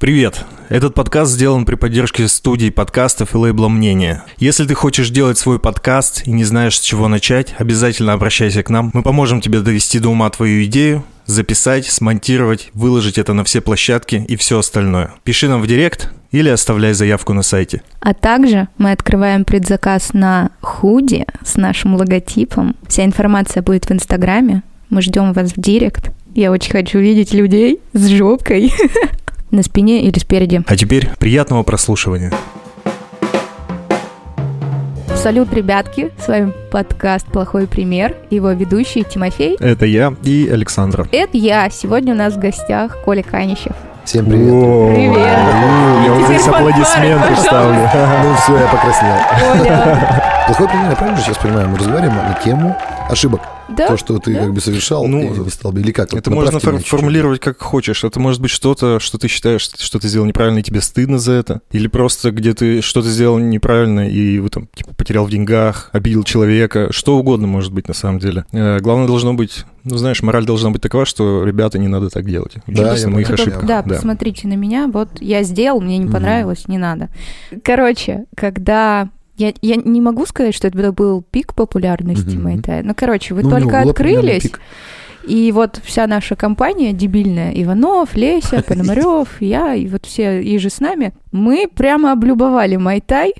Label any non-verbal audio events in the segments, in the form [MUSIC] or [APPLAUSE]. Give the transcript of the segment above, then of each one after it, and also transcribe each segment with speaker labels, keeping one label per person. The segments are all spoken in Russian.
Speaker 1: Привет! Этот подкаст сделан при поддержке студии подкастов и лейбла «Мнение». Если ты хочешь делать свой подкаст и не знаешь, с чего начать, обязательно обращайся к нам. Мы поможем тебе довести до ума твою идею, записать, смонтировать, выложить это на все площадки и все остальное. Пиши нам в директ или оставляй заявку на сайте.
Speaker 2: А также мы открываем предзаказ на худи с нашим логотипом. Вся информация будет в Инстаграме. Мы ждем вас в директ. Я очень хочу видеть людей с жопкой [LAUGHS] на спине или спереди.
Speaker 1: А теперь приятного прослушивания.
Speaker 2: Салют, ребятки! С вами подкаст «Плохой пример». Его ведущий Тимофей.
Speaker 1: Это я и Александра.
Speaker 2: Это я. Сегодня у нас в гостях Коля Канищев.
Speaker 3: Всем привет.
Speaker 2: Привет.
Speaker 1: Я вот здесь аплодисменты ставлю. [LAUGHS]
Speaker 3: Ну все, я покраснел. Плохой пример, я правильно сейчас понимаю? Мы разговариваем на тему ошибок.
Speaker 2: Да?
Speaker 3: То, что ты
Speaker 2: да.
Speaker 3: как бы совершал
Speaker 1: Ну,
Speaker 3: и стал бы, или как?
Speaker 1: Это
Speaker 3: Вот
Speaker 1: можно фор- формулировать как хочешь. Это может быть что-то, что ты считаешь, что ты сделал неправильно, и тебе стыдно за это. Или просто где ты что-то сделал неправильно, и вы там типа потерял в деньгах, обидел человека. Что угодно может быть на самом деле. Э, Главное должно быть, ну знаешь, мораль должна быть такова, что ребята не надо так делать.
Speaker 3: Да, я
Speaker 1: на моих ошибках.
Speaker 2: да, посмотрите на меня. Вот я сделал, мне не понравилось, не надо. Короче, когда... Я, я не могу сказать, что это был пик популярности
Speaker 3: Мгм.
Speaker 2: Майтай. Ну, короче, вы
Speaker 3: Ну,
Speaker 2: только открылись, и вот вся наша компания дебильная, Иванов, Леся, [LAUGHS] Пономарев, я, и вот все и же с нами, мы прямо облюбовали Майтай,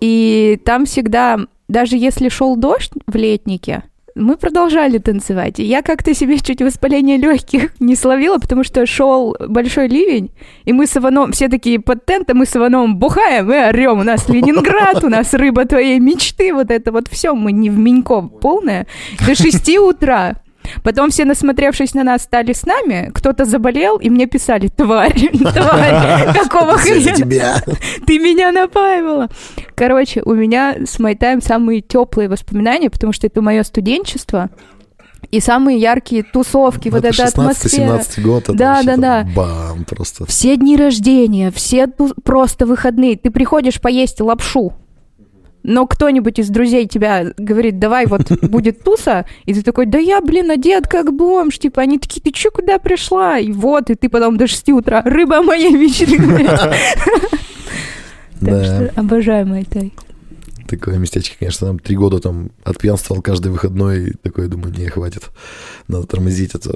Speaker 2: и там всегда, даже если шел дождь в летнике, мы продолжали танцевать. И я как-то себе чуть воспаление легких [LAUGHS] не словила, потому что шел большой ливень, и мы с Иваном, все такие под тентом, мы с Иваном бухаем и орем. У нас Ленинград, у нас рыба твоей мечты, вот это вот все. Мы не в Миньков полное. До 6 утра. Потом все, насмотревшись на нас, стали с нами. Кто-то заболел, и мне писали, тварь, [LAUGHS] тварь, [LAUGHS] какого хрена? Ты меня напаивала. Короче, у меня с Майтайм самые теплые воспоминания, потому что это мое студенчество. И самые яркие тусовки,
Speaker 3: Ну,
Speaker 2: вот эта атмосфера.
Speaker 3: 16-17 год. это
Speaker 2: Да, да, да.
Speaker 3: Бам, просто.
Speaker 2: Все дни рождения, все просто выходные. Ты приходишь поесть лапшу, но кто-нибудь из друзей тебя говорит, давай вот [LAUGHS] будет туса, и ты такой, да я, блин, одет как бомж, типа, они такие, ты чё, куда пришла? И вот, и ты потом до 6 утра, рыба моей мечты. [LAUGHS] Так что обожаю Майтай.
Speaker 3: Такое местечко, конечно, там три года там отпьянствовал каждый выходной, и такой, думаю, не, хватит, надо тормозить. Это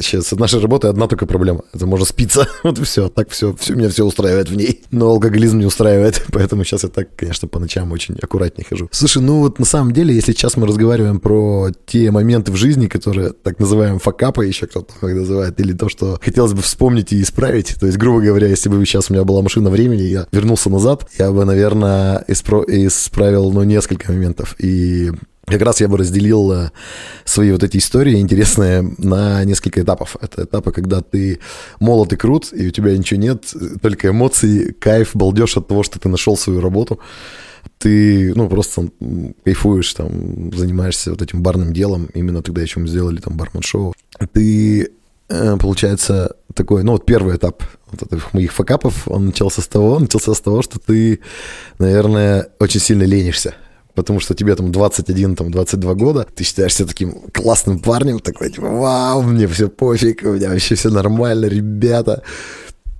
Speaker 3: сейчас от нашей работы одна только проблема, это можно спиться, [LAUGHS] вот и все, так все, все, меня все устраивает в ней, но алкоголизм не устраивает, [LAUGHS] поэтому сейчас я так, конечно, по ночам очень аккуратнее хожу. Слушай, ну вот на самом деле, если сейчас мы разговариваем про те моменты в жизни, которые так называем факапы, еще кто-то их называет, или то, что хотелось бы вспомнить и исправить, то есть, грубо говоря, если бы сейчас у меня была машина времени, я вернулся назад, я бы, наверное, испро- исправил, ну, несколько моментов, и как раз я бы разделил э, свои вот эти истории интересные на несколько этапов. Это этапы, когда ты молод и крут, и у тебя ничего нет, только эмоции, кайф, балдеж от того, что ты нашел свою работу. Ты, ну, просто кайфуешь, там, занимаешься вот этим барным делом. Именно тогда еще мы сделали там бармен-шоу. Ты, э, получается, такой, ну, вот первый этап вот этих моих факапов, он начался с того, начался с того, что ты, наверное, очень сильно ленишься потому что тебе там 21, там 22 года, ты считаешь себя таким классным парнем, такой, типа, вау, мне все пофиг, у меня вообще все нормально, ребята.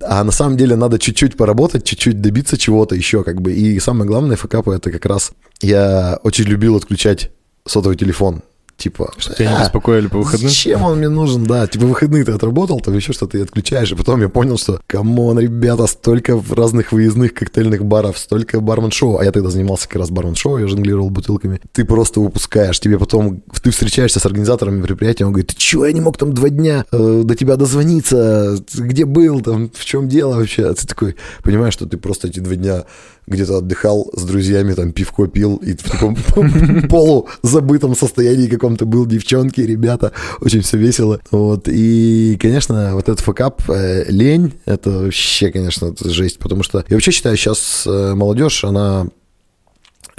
Speaker 3: А на самом деле надо чуть-чуть поработать, чуть-чуть добиться чего-то еще, как бы. И самое главное, факапы, это как раз я очень любил отключать сотовый телефон. Типа,
Speaker 1: Чтобы тебя не
Speaker 3: «А,
Speaker 1: беспокоили по выходным.
Speaker 3: Зачем он мне нужен, да? Типа выходные ты отработал, там еще что-то и отключаешь. И потом я понял, что, come on, ребята, столько разных выездных коктейльных баров, столько бармен-шоу. А я тогда занимался как раз бармен-шоу, я жонглировал бутылками. Ты просто выпускаешь. Тебе потом, ты встречаешься с организаторами мероприятия, он говорит, ты чего, я не мог там два дня э, до тебя дозвониться, Ты где был, там, в чем дело вообще? А ты такой, понимаешь, что ты просто эти два дня где-то отдыхал с друзьями, там пивко пил, и в таком [LAUGHS] полузабытом состоянии каком-то был, девчонки, ребята, очень все весело. Вот, и, конечно, вот этот факап, э, лень, это вообще, конечно, жесть, потому что я вообще считаю, сейчас э, молодежь, она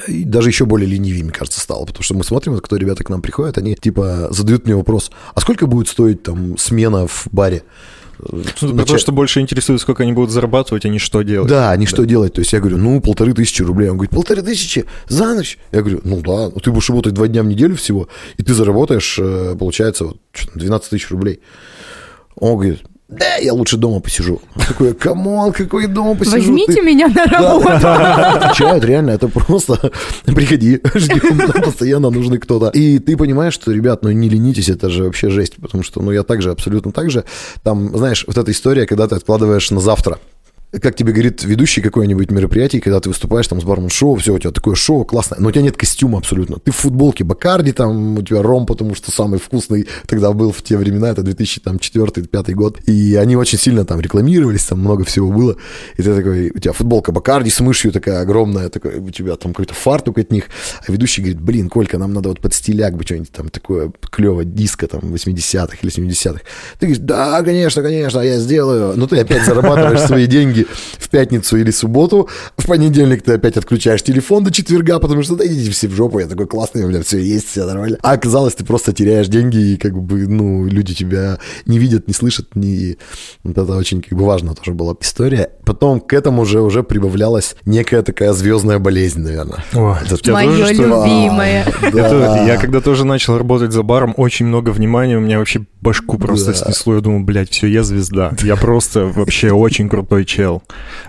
Speaker 3: и даже еще более ленивее, мне кажется, стало, потому что мы смотрим, вот, кто ребята к нам приходят, они типа задают мне вопрос, а сколько будет стоить там смена в баре?
Speaker 1: Ну, Потому что больше интересует, сколько они будут зарабатывать, а не что делать.
Speaker 3: Да, они что делать? То есть я говорю, ну, полторы тысячи рублей. Он говорит, полторы тысячи за ночь? Я говорю, ну да, ну, ты будешь работать два дня в неделю всего, и ты заработаешь, э, получается, вот, что-то 12 тысяч рублей. Он говорит, да, я лучше дома посижу. Такой, come on, какой дома посижу?
Speaker 2: Возьмите
Speaker 3: Ты-
Speaker 2: меня на работу.
Speaker 3: да, отвечают, реально, это просто [LAUGHS] приходи, ждем, нам постоянно нужны кто-то. И ты понимаешь, что, ребят, ну не ленитесь, это же вообще жесть, потому что, ну я также, абсолютно так же. Там, знаешь, вот эта история, когда ты откладываешь на завтра. Как тебе говорит ведущий какое-нибудь мероприятие, когда ты выступаешь там с бармен шоу, все, у тебя такое шоу классное, но у тебя нет костюма абсолютно. Ты в футболке Бакарди, там у тебя ром, потому что самый вкусный тогда был в те времена, это 2004-2005 год. И они очень сильно там рекламировались, там много всего было. И ты такой, у тебя футболка Бакарди с мышью такая огромная, такой, у тебя там какой-то фартук от них. А ведущий говорит, блин, Колька, нам надо вот под стиляк бы что-нибудь там такое клево, диско там 80-х или 70-х. Ты говоришь, да, конечно, конечно, я сделаю. Но ты опять зарабатываешь свои деньги в пятницу или субботу. В понедельник ты опять отключаешь телефон до четверга, потому что да идите все в жопу, я такой классный, у меня все есть, все нормально. А оказалось, ты просто теряешь деньги, и как бы, ну, люди тебя не видят, не слышат, не... Вот это очень как бы важно тоже была история. Потом к этому же уже прибавлялась некая такая звездная болезнь, наверное.
Speaker 1: О,
Speaker 3: Это
Speaker 2: Мое
Speaker 1: тоже,
Speaker 2: любимое.
Speaker 1: Это- я когда тоже начал работать за баром, очень много внимания, у меня вообще башку просто
Speaker 3: Да.
Speaker 1: снесло. Я думал, блядь, все, я звезда. Я просто вообще очень крутой чел.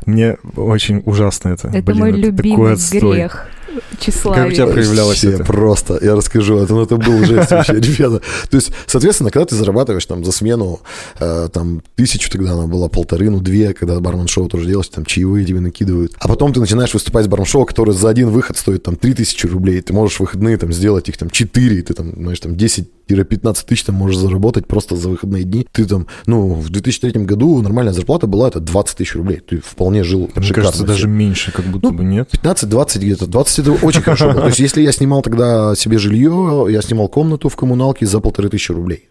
Speaker 1: Мне очень ужасно это.
Speaker 2: Это
Speaker 1: Блин,
Speaker 2: мой
Speaker 1: такой
Speaker 2: любимый
Speaker 1: отстой.
Speaker 2: грех.
Speaker 1: Как у
Speaker 2: Тщеславие.
Speaker 1: тебя проявлялось
Speaker 3: Вообще
Speaker 1: это?
Speaker 3: просто, я расскажу, это, ну, это был жесть вообще, [LAUGHS] ребята. То есть, соответственно, когда ты зарабатываешь там за смену, э, там, тысячу тогда она была, полторы, ну, две, когда бармен-шоу тоже делаешь, там, чаевые тебе накидывают. А потом ты начинаешь выступать с бармен-шоу, которое за один выход стоит там три тысячи рублей, ты можешь в выходные там сделать их там четыре, и ты там, знаешь, там 10 15 тысяч там можешь заработать просто за выходные дни. Ты там, ну, в 2003 году нормальная зарплата была, это 20 тысяч рублей. Ты вполне жил
Speaker 1: Мне кажется, даже
Speaker 3: себе.
Speaker 1: меньше, как будто
Speaker 3: Ну,
Speaker 1: бы нет.
Speaker 3: 15-20 где-то. 20 это очень [LAUGHS] хорошо. было. То есть, если я снимал тогда себе жилье, я снимал комнату в коммуналке за полторы тысячи рублей.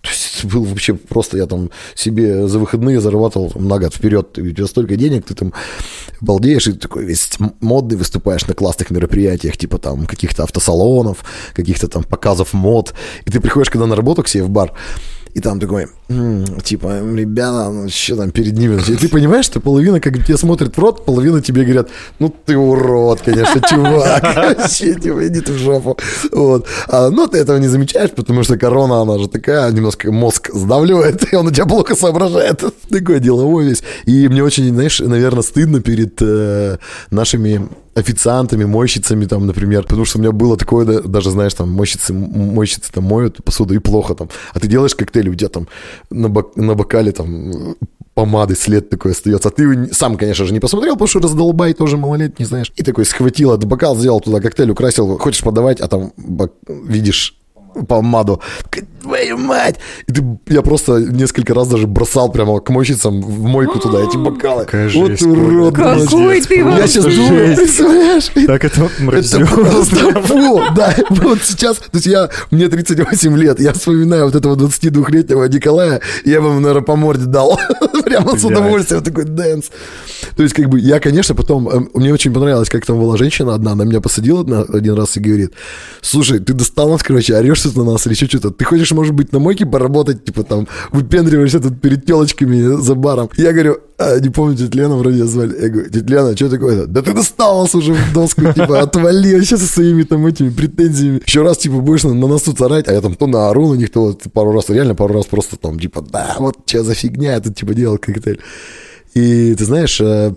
Speaker 3: То есть, был вообще просто, я там себе за выходные зарабатывал там, на год вперед. У тебя столько денег, ты там балдеешь, и ты такой весь модный выступаешь на классных мероприятиях, типа там каких-то автосалонов, каких-то там показов мод. И ты приходишь, когда на работу к себе в бар, и там такой, «М, типа, ребята, ну что там перед ними? И ты понимаешь, что половина как тебя смотрит в рот, половина тебе говорят, ну ты урод, конечно, чувак. [LAUGHS] Вообще, типа, иди ты в жопу. Вот. А, но ты этого не замечаешь, потому что корона, она же такая, немножко мозг сдавливает, и он у тебя плохо соображает. [LAUGHS] Такой деловой весь. И мне очень, знаешь, наверное, стыдно перед э, нашими официантами, мойщицами там, например, потому что у меня было такое, да, даже, знаешь, там, мойщицы, мойщицы там моют посуду и плохо там, а ты делаешь коктейль, у тебя там на, бок- на бокале там помады след такой остается, а ты сам, конечно же, не посмотрел, потому что раздолбай тоже малолетний, знаешь, и такой схватил этот бокал, сделал туда коктейль, украсил, хочешь подавать, а там бок- видишь помаду. Твою мать! И ты, я просто несколько раз даже бросал прямо к мойщицам в мойку туда эти бокалы.
Speaker 1: Какая
Speaker 3: вот урод.
Speaker 2: Какой ты
Speaker 3: Я сейчас думаю, представляешь?
Speaker 1: Так это
Speaker 3: Это
Speaker 1: мразь.
Speaker 3: просто фу, да, вот сейчас, то есть я, мне 38 лет, я вспоминаю вот этого 22-летнего Николая, я бы наверное, по морде дал, [LAUGHS] прямо с удовольствием, такой dance. То есть, как бы, я, конечно, потом, э, мне очень понравилось, как там была женщина одна, она меня посадила один раз и говорит, слушай, ты достал нас, короче, орешь тут на нас или еще что-то, ты хочешь, может быть, на мойке поработать, типа там, выпендриваешься тут перед телочками за баром. Я говорю, а, не помню, тетя Лена вроде ее звали. Я говорю, тетя Лена, что такое-то? Да ты достал нас уже в доску, [LAUGHS] типа, отвали вообще со своими там этими претензиями. Еще раз, типа, будешь на, на тут орать, а я там то наору на них, то вот пару раз, реально пару раз просто там, типа, да, вот что за фигня, я тут, типа, делал коктейль. И ты знаешь, э,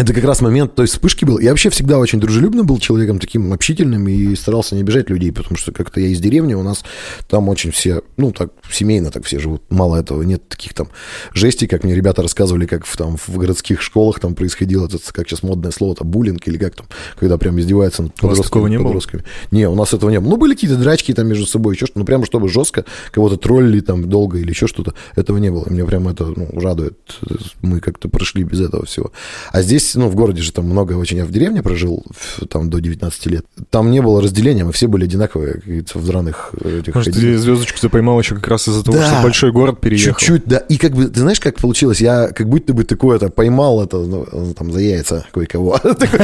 Speaker 3: это как раз момент той вспышки был. Я вообще всегда очень дружелюбным был человеком, таким общительным, и старался не обижать людей, потому что как-то я из деревни, у нас там очень все, ну, так, семейно так все живут. Мало этого, нет таких там жестей, как мне ребята рассказывали, как в, там, в городских школах там происходило, этот, как сейчас модное слово-то, буллинг, или как там, когда прям издеваются над
Speaker 1: У вас
Speaker 3: подростками.
Speaker 1: такого не было?
Speaker 3: подростками. Не, у нас этого не было. Ну, были какие-то драчки там между собой, еще что-то, ну, прямо чтобы жестко кого-то троллили там долго или еще что-то, этого не было. Меня прямо это, ну, радует. Мы как-то прошли без этого всего. А здесь, ну, в городе же там много очень. Я в деревне прожил там до 19 лет. Там не было разделения, мы все были одинаковые, как говорится, в драных э, этих
Speaker 1: Может,
Speaker 3: ходили.
Speaker 1: ты звездочку ты поймал еще как раз из-за того,
Speaker 3: Да.
Speaker 1: что большой город переехал.
Speaker 3: Чуть-чуть, да. И как бы, ты знаешь, как получилось? Я как будто бы такое это поймал это, ну, там, за яйца кое-кого. [LAUGHS] Такой,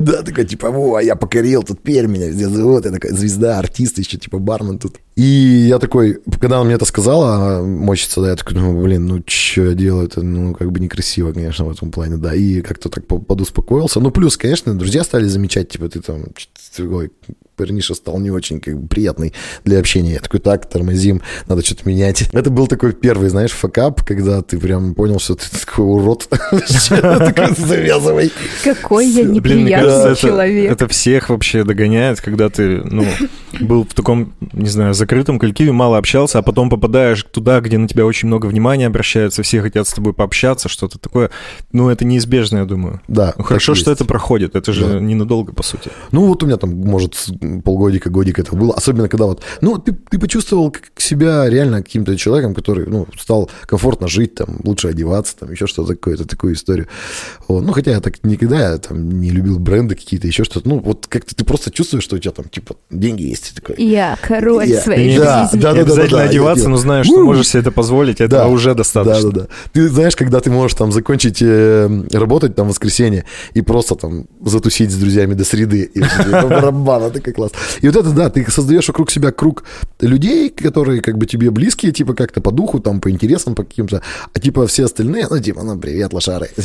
Speaker 3: Да, такой, типа, во, я покорил, тут Пермь меня везде зовут, я такая звезда, артист еще, типа, бармен тут. И я такой, когда она мне это сказала, мощица, да, я такой, ну, блин, ну, что я делаю, это, ну, как бы некрасиво, конечно, в этом плане, да. И как-то так по- подуспокоился. Ну, плюс, конечно, друзья стали замечать, типа, ты там, ой, парниша стал не очень как бы, приятный для общения. Я такой, так, тормозим, надо что-то менять. [LAUGHS] Это был такой первый, знаешь, факап, когда ты прям понял, что ты такой урод. [LAUGHS] Такой, [LAUGHS] Завязывай.
Speaker 2: Какой я неприятный человек.
Speaker 1: это всех вообще догоняет, когда ты, ну, был в таком, не знаю, закрытом коллективе, мало общался, а потом попадаешь туда, где на тебя очень много внимания обращаются, все хотят с тобой пообщаться, что-то такое. Ну, это неизбежно, я думаю.
Speaker 3: Да.
Speaker 1: Ну, хорошо, что это проходит, это же
Speaker 3: Да.
Speaker 1: ненадолго, по сути.
Speaker 3: Ну, вот у меня там, может, полгодика, годик это было. Особенно, когда вот, ну, ты, ты почувствовал как себя реально каким-то человеком, который, ну, стал комфортно жить, там, лучше одеваться, там, еще что-то такое-то, такую историю. Вот. Ну, хотя я так никогда я, там, не любил бренды какие-то, еще что-то. Ну, вот как-то ты просто чувствуешь, что у тебя там, типа, деньги есть. и такой,
Speaker 2: Я король
Speaker 3: Я-
Speaker 2: своей
Speaker 3: да,
Speaker 2: жизни.
Speaker 3: да,
Speaker 1: Не
Speaker 3: да,
Speaker 1: обязательно
Speaker 3: да,
Speaker 1: одеваться,
Speaker 3: я-
Speaker 1: но знаешь, что можешь себе это позволить, этого
Speaker 3: Да.
Speaker 1: уже достаточно.
Speaker 3: Да, да, да. Ты знаешь, когда ты можешь там закончить э, работать там в воскресенье и просто там затусить с друзьями до среды. И барабану, это как класс. И вот это, да, ты создаешь вокруг себя круг людей, которые как бы тебе близкие, типа как-то по духу, там, по интересам, по каким-то, а типа все остальные, ну, типа, ну, привет, лошары. [LAUGHS]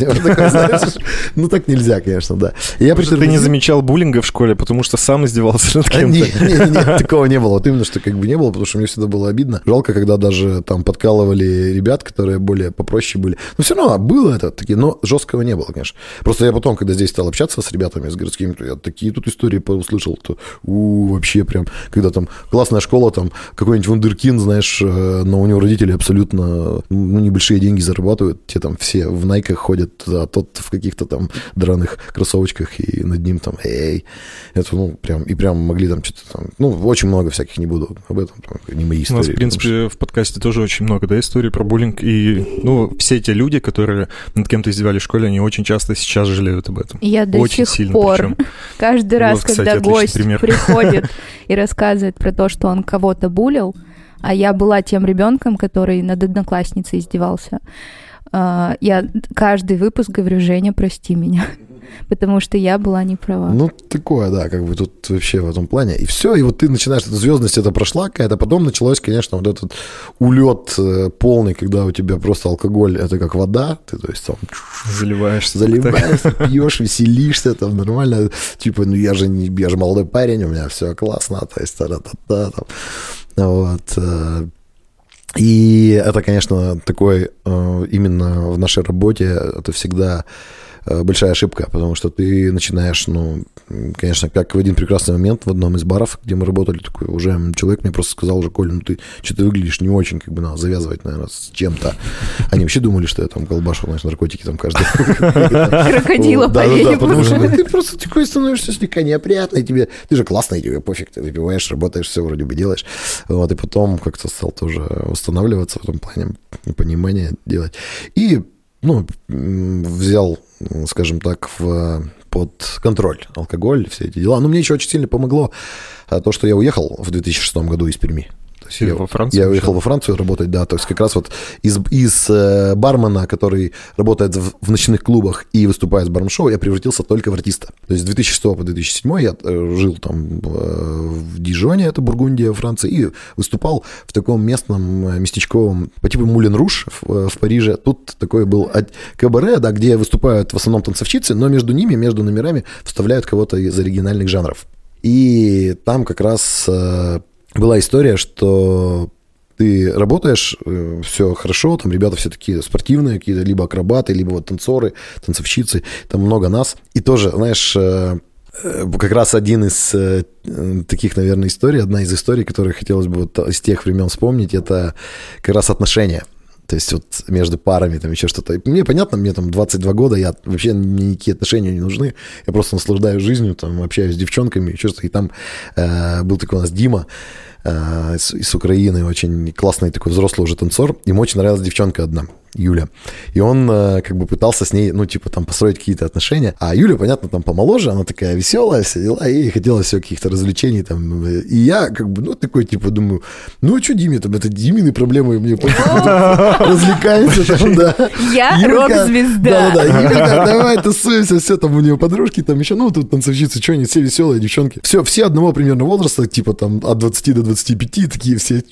Speaker 3: Ну, так нельзя, конечно, да. Я
Speaker 1: ты не замечал буллинга в школе, потому что сам издевался над
Speaker 3: А,
Speaker 1: кем-то.
Speaker 3: Не, не, не, [LAUGHS] такого не было. Вот именно, что как бы не было, потому что мне всегда было обидно. Жалко, когда даже там подкалывали ребят, которые более попроще были. Но все равно было это, таки, но жесткого не было, конечно. Просто я потом, когда здесь стал общаться с ребятами, с городскими, я такие тут истории услышал, то у, вообще прям, когда там классная школа, там какой-нибудь вундеркин, знаешь, э, но у него родители абсолютно, ну, небольшие деньги зарабатывают, те там все в найках ходят, а тот в каких-то там драных кроссовочках, и над ним там, эй, это, ну, прям, и прям могли там что-то там, ну, очень много всяких, не буду об этом, там, не мои
Speaker 1: У
Speaker 3: истории.
Speaker 1: нас, в принципе, в подкасте тоже очень много, да, историй про буллинг. И, ну, все те люди, которые над кем-то издевались в школе, они очень часто сейчас жалеют об этом.
Speaker 2: Я до
Speaker 1: очень
Speaker 2: сих
Speaker 1: сильно
Speaker 2: пор,
Speaker 1: причем. [LAUGHS]
Speaker 2: каждый раз,
Speaker 1: Вот, кстати,
Speaker 2: когда
Speaker 1: отличный
Speaker 2: гость
Speaker 1: пример.
Speaker 2: приходит [LAUGHS] и рассказывает про то, что он кого-то булил, а я была тем ребенком, который над одноклассницей издевался, я каждый выпуск говорю, Женя, прости меня, [LAUGHS] потому что я была не права.
Speaker 3: Ну, такое, да, как бы тут вообще в этом плане. И все, и вот ты начинаешь, эта звездность это прошла какая-то, потом началось, конечно, вот этот улет э, полный, когда у тебя просто алкоголь, это как вода, ты, то есть, там,
Speaker 1: Заливаешься.
Speaker 3: заливаешься, пьешь, веселишься, там, нормально, типа, ну, я же, не, я же молодой парень, у меня все классно, то есть, та-та-та, там, вот, э, и это, конечно, такой, э, именно в нашей работе, это всегда большая ошибка, потому что ты начинаешь, ну, конечно, как в один прекрасный момент в одном из баров, где мы работали, такой уже человек мне просто сказал уже, Коля, ну ты что-то выглядишь не очень, как бы надо завязывать, наверное, с чем-то. Они вообще думали, что я там колбашу, знаешь, наркотики там каждый. [LAUGHS]
Speaker 2: Крокодила
Speaker 3: Да, да, да, потому что
Speaker 2: пустил.
Speaker 3: ты просто такой становишься слегка неопрятный, тебе, ты же классный, тебе пофиг, ты выпиваешь, работаешь, все вроде бы делаешь. Вот, и потом как-то стал тоже восстанавливаться в этом плане, понимание делать. И, ну, взял, скажем так, в, под контроль алкоголь, все эти дела. Но мне еще очень сильно помогло а, то, что я уехал в 2006 году из Перми.
Speaker 1: Ты
Speaker 3: я,
Speaker 1: во Францию
Speaker 3: я
Speaker 1: уехал?
Speaker 3: во Францию работать, да, то есть как раз вот из, из э, бармена, который работает в, в ночных клубах и выступает с барм-шоу, я превратился только в артиста. То есть с 2006 по 2007 я э, жил там э, в Дижоне, это Бургундия, Франция, и выступал в таком местном э, местечковом, по типу Мулен Руш в, в Париже. Тут такой был от- кабаре, да, где выступают в основном танцовщицы, но между ними, между номерами вставляют кого-то из оригинальных жанров. И там как раз э, была история, что ты работаешь, все хорошо, там ребята все такие спортивные, какие-то либо акробаты, либо вот танцоры, танцовщицы, там много нас. И тоже, знаешь, э, э, как раз один из э, э, таких, наверное, историй, одна из историй, которые хотелось бы вот из тех времен вспомнить, это как раз отношения. То есть вот между парами там еще что-то. Мне понятно, мне там 22 года, я вообще мне никакие отношения не нужны. Я просто наслаждаюсь жизнью, там общаюсь с девчонками, еще что-то. И там э, был такой у нас Дима э, из, из Украины, очень классный такой взрослый уже танцор. Ему очень нравилась девчонка одна, Юля. И он э, как бы пытался с ней, ну, типа, там построить какие-то отношения. А Юля, понятно, там помоложе, она такая веселая, все дела, и ей хотелось все каких-то развлечений там. И я как бы, ну, такой, типа, думаю, ну, а что Диме там, это Димины проблемы, мне [LAUGHS] развлекаемся там, да.
Speaker 2: Я рок-звезда.
Speaker 3: Да-да-да, [LAUGHS] давай тусуемся, все, там у нее подружки, там еще, ну, тут танцовщицы, что они, все веселые девчонки. Все, все одного примерно возраста, типа там от 20 до 25, такие все.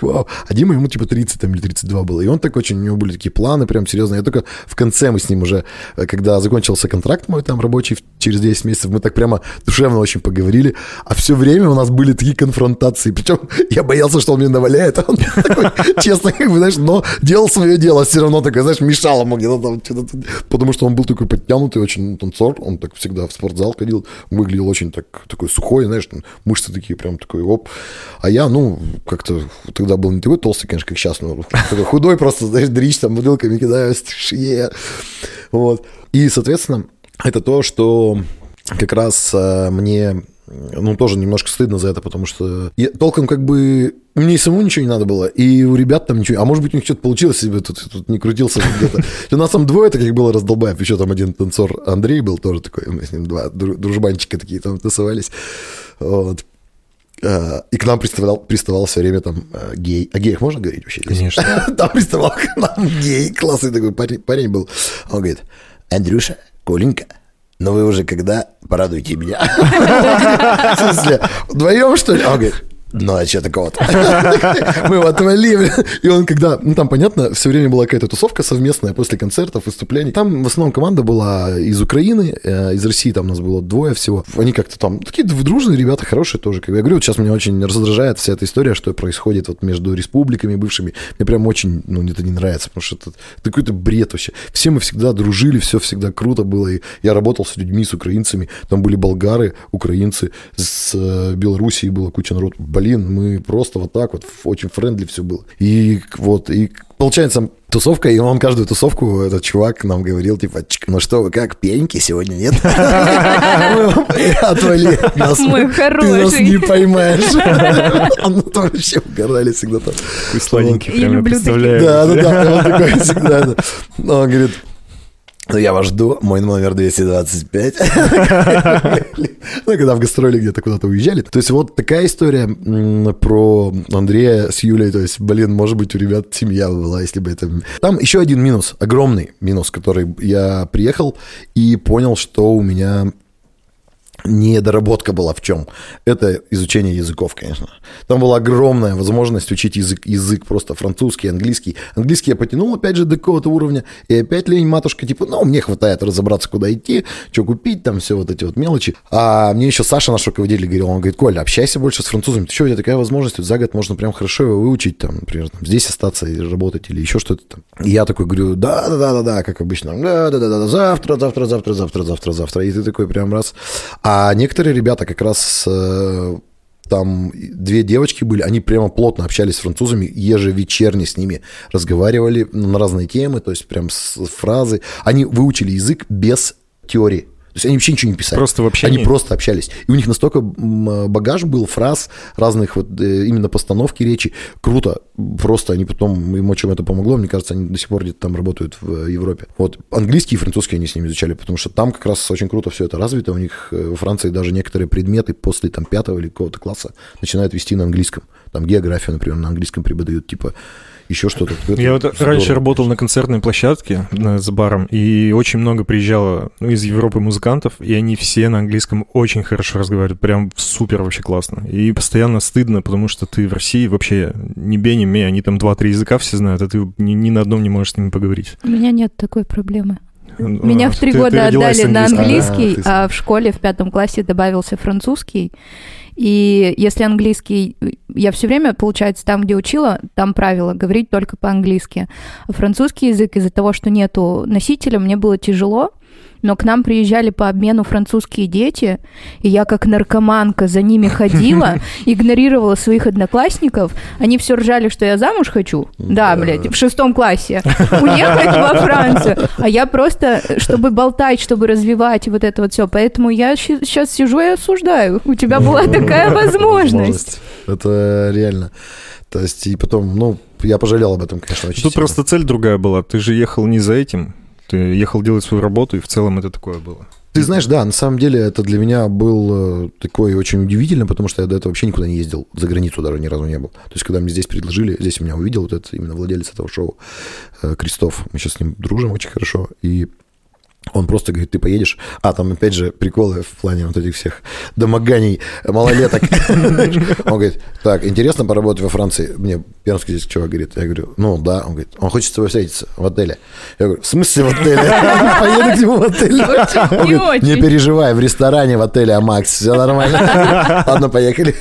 Speaker 3: А Дима ему типа 30 там, или 32 было. И он так очень, у него были такие такие планы прям серьезные. Я только в конце мы с ним уже, э, когда закончился контракт мой там рабочий через 10 месяцев, мы так прямо душевно очень поговорили, а все время у нас были такие конфронтации, причем я боялся, что он мне наваляет, а [LAUGHS] он такой, честно, как бы, знаешь, но делал свое дело, все равно такой, знаешь, мешал ему где-то там, что-то, потому что он был такой подтянутый, очень танцор, он так всегда в спортзал ходил, выглядел очень так, такой сухой, знаешь, мышцы такие прям такой, оп, а я, ну, как-то тогда был не такой толстый, конечно, как сейчас, но такой худой просто, знаешь, дрищ там бутылками кидаю, шее, вот, и, соответственно, это то, что как раз э, мне ну, тоже немножко стыдно за это, потому что я, толком как бы мне и самому ничего не надо было, и у ребят там ничего, а может быть у них что-то получилось, себе тут, тут не крутился где-то. [LAUGHS] У нас там двое таких было раздолбаев, еще там один танцор Андрей был тоже такой, мы с ним два дружбанчика такие там тусовались, вот. А, и к нам приставал, приставал все время там а, гей. О геях можно говорить вообще?
Speaker 1: Конечно. [LAUGHS]
Speaker 3: Там приставал к нам гей, классный такой парень, парень был. Он говорит, Андрюша, Коленька, но вы уже когда порадуйте меня? [LAUGHS] В смысле, вдвоем, что ли? Он говорит, ну, а что такого-то? [LAUGHS] Мы его отвалили. И он когда... Ну, там, понятно, все время была какая-то тусовка совместная после концертов, выступлений. Там в основном команда была из Украины, э, из России там у нас было двое всего. Они как-то там... Такие дружные ребята, хорошие тоже. Я говорю, вот сейчас меня очень раздражает вся эта история, что происходит вот между республиками бывшими. Мне прям очень, ну, это не нравится, потому что это, это какой-то бред вообще. Все мы всегда дружили, все всегда круто было. И я работал с людьми, с украинцами. Там были болгары, украинцы, с э, Белоруссии было куча народу блин, мы просто вот так вот, очень френдли все было. И вот, и получается, тусовка, и он каждую тусовку, этот чувак нам говорил, типа, ну что вы, как, пеньки сегодня нет? [LAUGHS] [LAUGHS] Отвали нас.
Speaker 2: Мой
Speaker 3: Ты нас
Speaker 2: хороший.
Speaker 3: не поймаешь. [LAUGHS] Он там вообще угорали всегда там.
Speaker 1: Такой сладенький, прям я
Speaker 2: люблю
Speaker 1: представляю.
Speaker 3: Да, да, да, он такой всегда. Он говорит, ну, я вас жду, мой номер 225. [LAUGHS] Ну, когда в гастроли где-то куда-то уезжали. То есть вот такая история про Андрея с Юлей. То есть, блин, может быть, у ребят семья была, если бы это... Там еще один минус, огромный минус, который я приехал и понял, что у меня недоработка была в чем? Это изучение языков, конечно. Там была огромная возможность учить язык, язык просто французский, английский. Английский я потянул, опять же, до какого-то уровня. И опять лень матушка, типа, ну, мне хватает разобраться, куда идти, что купить, там все вот эти вот мелочи. А мне еще Саша, наш руководитель, говорил, он говорит, Коля, общайся больше с французами. Ты что, у тебя такая возможность, вот за год можно прям хорошо его выучить, там, например, там, здесь остаться и работать или еще что-то там. И я такой говорю, да-да-да-да, как обычно, да-да-да, завтра, завтра, завтра, завтра, завтра, завтра. И ты такой прям раз. А некоторые ребята как раз э, там две девочки были, они прямо плотно общались с французами, ежевечерне с ними разговаривали на разные темы, то есть прям с фразы. Они выучили язык без теории. То есть они вообще ничего не писали.
Speaker 1: Просто в общении?
Speaker 3: Они просто общались. И у них настолько м, багаж был фраз разных вот э, именно постановки речи. Круто. Просто они потом, им очень это помогло. Мне кажется, они до сих пор где-то там работают в Европе. Вот английский и французский они с ними изучали, потому что там как раз очень круто все это развито. У них э, во Франции даже некоторые предметы после там пятого или какого-то класса начинают вести на английском. Там географию, например, на английском преподают, типа еще что-то. Это
Speaker 1: Я вот
Speaker 3: здорово.
Speaker 1: раньше работал на концертной площадке с баром, и очень много приезжало ну, из Европы музыкантов, и они все на английском очень хорошо разговаривают, прям супер вообще классно. И постоянно стыдно, потому что ты в России вообще не бей, не мей, они там два-три языка все знают, а ты ни, ни на одном не можешь с ними поговорить.
Speaker 2: У меня нет такой проблемы.
Speaker 1: Ну,
Speaker 2: Меня
Speaker 1: а,
Speaker 2: в три
Speaker 1: ты- ты
Speaker 2: года
Speaker 1: родилась
Speaker 2: отдали на английский,
Speaker 3: А, ты
Speaker 2: а в школе в пятом классе добавился французский. И если английский, я все время, получается, там, где учила, там правило говорить только по-английски. Французский язык из-за того, что нету носителя, мне было тяжело. Но к нам приезжали по обмену французские дети, и я как наркоманка за ними [LAUGHS] ходила, игнорировала своих одноклассников. Они все ржали, что я замуж хочу. Да, блядь, в шестом классе. Уехать во Францию. А я просто, чтобы болтать, чтобы развивать вот это вот все. Поэтому я сейчас сижу и осуждаю. У тебя была такая [LAUGHS] возможность.
Speaker 3: Это реально. То есть, и потом, ну, я пожалел об этом, конечно, очень
Speaker 1: Тут
Speaker 3: сильно.
Speaker 1: просто цель другая была. Ты же ехал не за этим, ты ехал делать свою работу, и в целом это такое было.
Speaker 3: Ты знаешь, да, на самом деле это для меня был э, такой очень удивительно, потому что я до этого вообще никуда не ездил, за границу даже ни разу не был. То есть, когда мне здесь предложили, здесь меня увидел вот этот именно владелец этого шоу, э, Крестов, мы сейчас с ним дружим очень хорошо, и Он просто говорит, ты поедешь. А, там опять же приколы в плане вот этих всех домоганий малолеток. [LAUGHS] Он говорит, так, интересно поработать во Франции? Мне пермский здесь чувак говорит. Я говорю, ну да. Он говорит, он хочет с тобой встретиться в отеле. Я говорю, в смысле в отеле? [LAUGHS] Поеду к нему в отель. Он
Speaker 2: не
Speaker 3: говорит, не переживай, в ресторане в отеле Амакс, все нормально. [LAUGHS] Ладно, поехали.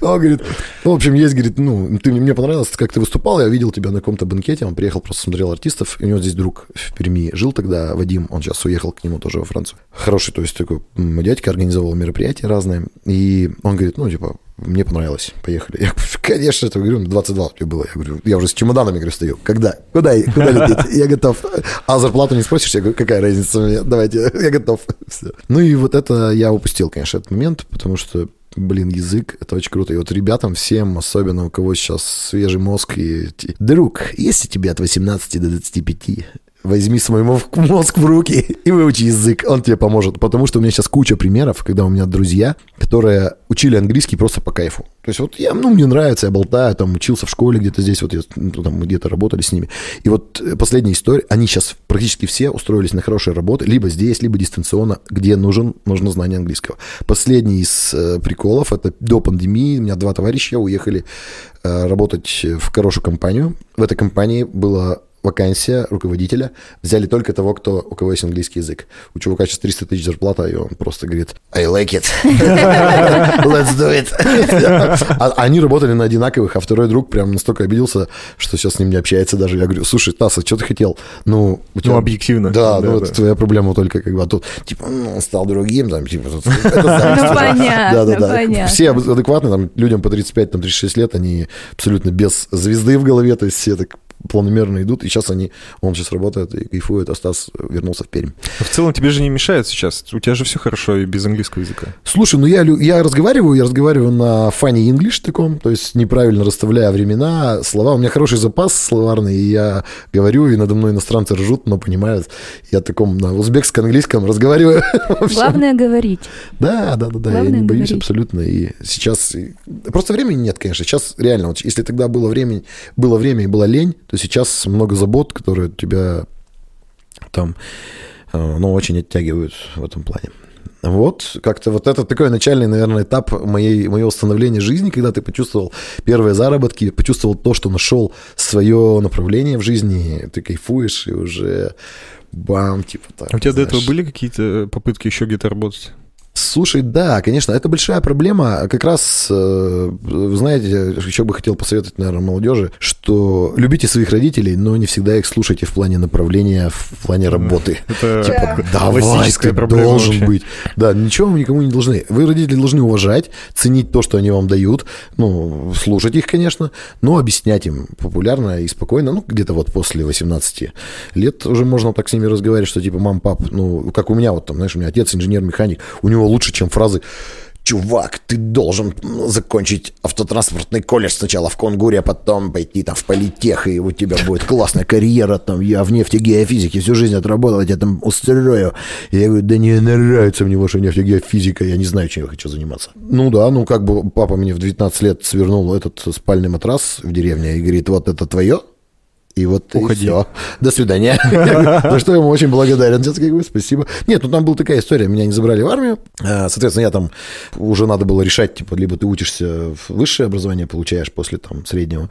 Speaker 3: Он говорит, в общем, есть, говорит, ну, ты мне понравилось, как ты выступал, я видел тебя на каком-то банкете, он приехал, просто смотрел артистов, и у него здесь друг в Перми жил тогда, Вадим, он сейчас уехал к нему тоже во Францию. Хороший, то есть такой дядька организовал мероприятия разные, и он говорит, ну, типа, мне понравилось, поехали. Я говорю, конечно, это говорю, 22 тебе было. Я говорю, я уже с чемоданами, говорю, стою. Когда? Куда, куда лететь? [LAUGHS] Я готов. А зарплату не спросишь? Я говорю, какая разница мне? Давайте, [LAUGHS] я готов. Всё. Ну и вот это я упустил, конечно, этот момент, потому что Блин, язык, это очень круто. И вот ребятам всем, особенно у кого сейчас свежий мозг и... Друг, если тебе от 18 до 25, возьми свой [LAUGHS] мозг в руки и выучи язык, он тебе поможет. Потому что у меня сейчас куча примеров, когда у меня друзья, которые учили английский просто по кайфу. То есть вот я, ну, мне нравится, я болтаю, там, учился в школе где-то здесь, вот я, ну, там, где-то работали с ними. И вот э, последняя история, они сейчас практически все устроились на хорошие работы, либо здесь, либо дистанционно, где нужен, нужно знание английского. Последний из э, приколов, это до пандемии, у меня два товарища уехали э, работать в хорошую компанию. В этой компании было вакансия руководителя. Взяли только того, кто, у кого есть английский язык. У чувака сейчас 300 тысяч зарплата, и он просто говорит, I like it. [LAUGHS] Let's do it. [LAUGHS] А они работали на одинаковых, а второй друг прям настолько обиделся, что сейчас с ним не общается даже. Я говорю, слушай, Тасса, что ты хотел? Ну, у тебя...
Speaker 1: Ну, объективно.
Speaker 3: Да,
Speaker 1: Да,
Speaker 3: ну,
Speaker 1: да.
Speaker 3: это твоя проблема только как бы, а тут, типа, он стал другим, там, типа, тут- это зависть
Speaker 2: Ну, понятно, понятно.
Speaker 3: Все адекватные, там, людям по 35, там, 36 лет, они абсолютно без звезды в голове, то есть все так планомерно идут, и сейчас они, он сейчас работает и кайфует, а Стас вернулся в Пермь.
Speaker 1: Но В целом тебе же не мешает сейчас. У тебя же все хорошо и без английского языка.
Speaker 3: Слушай, ну я, я разговариваю, я разговариваю на фане English таком, то есть неправильно расставляя времена, слова. У меня хороший запас словарный, и я говорю, и надо мной иностранцы ржут, но понимают. Я таком на узбекско-английском разговариваю. [LAUGHS]
Speaker 2: Главное говорить.
Speaker 3: Да, да, да, да, я
Speaker 2: Главное
Speaker 3: не боюсь
Speaker 2: говорить.
Speaker 3: абсолютно. И сейчас просто времени нет, конечно. Сейчас реально, вот если тогда было время, было время и была лень, то сейчас много забот, которые тебя там, э, ну, очень оттягивают в этом плане. Вот, как-то вот это такой начальный, наверное, этап моей, моего становления жизни, когда ты почувствовал первые заработки, почувствовал то, что нашел свое направление в жизни, ты кайфуешь, и уже бам, типа так.
Speaker 1: А у тебя до этого
Speaker 3: знаешь.
Speaker 1: были какие-то попытки еще где-то работать?
Speaker 3: Слушай, да, конечно, это большая проблема. Как раз, э, знаете, еще бы хотел посоветовать, наверное, молодежи, что любите своих родителей, но не всегда их слушайте в плане направления, в плане работы. [LAUGHS]
Speaker 1: Это
Speaker 3: Типа, давай, ты должен
Speaker 1: вообще.
Speaker 3: быть. Да, ничего вы никому не должны. Вы, родители, должны уважать, ценить то, что они вам дают, ну, слушать их, конечно, но объяснять им популярно и спокойно, ну, где-то вот после 18 лет уже можно так с ними разговаривать, что типа, мам, пап, ну, как у меня вот там, знаешь, у меня отец инженер-механик, у него лучше, чем фразы Чувак, ты должен закончить автотранспортный колледж сначала в Конгуре, а потом пойти там в политех, и у тебя будет классная карьера, там, я в нефтегеофизике всю жизнь отработал, я там устрою. Я говорю, да не нравится мне ваша нефтегеофизика, я не знаю, чем я хочу заниматься. Ну да, ну как бы папа мне в 19 лет свернул этот спальный матрас в деревне и говорит, вот это твое, и вот
Speaker 1: Уходи.
Speaker 3: все. До свидания. [LAUGHS] За что я ему очень благодарен. Сейчас как бы спасибо. Нет, ну там была такая история. Меня не забрали в армию. А, Соответственно, я там уже надо было решать, типа, либо ты учишься в высшее образование, получаешь после там среднего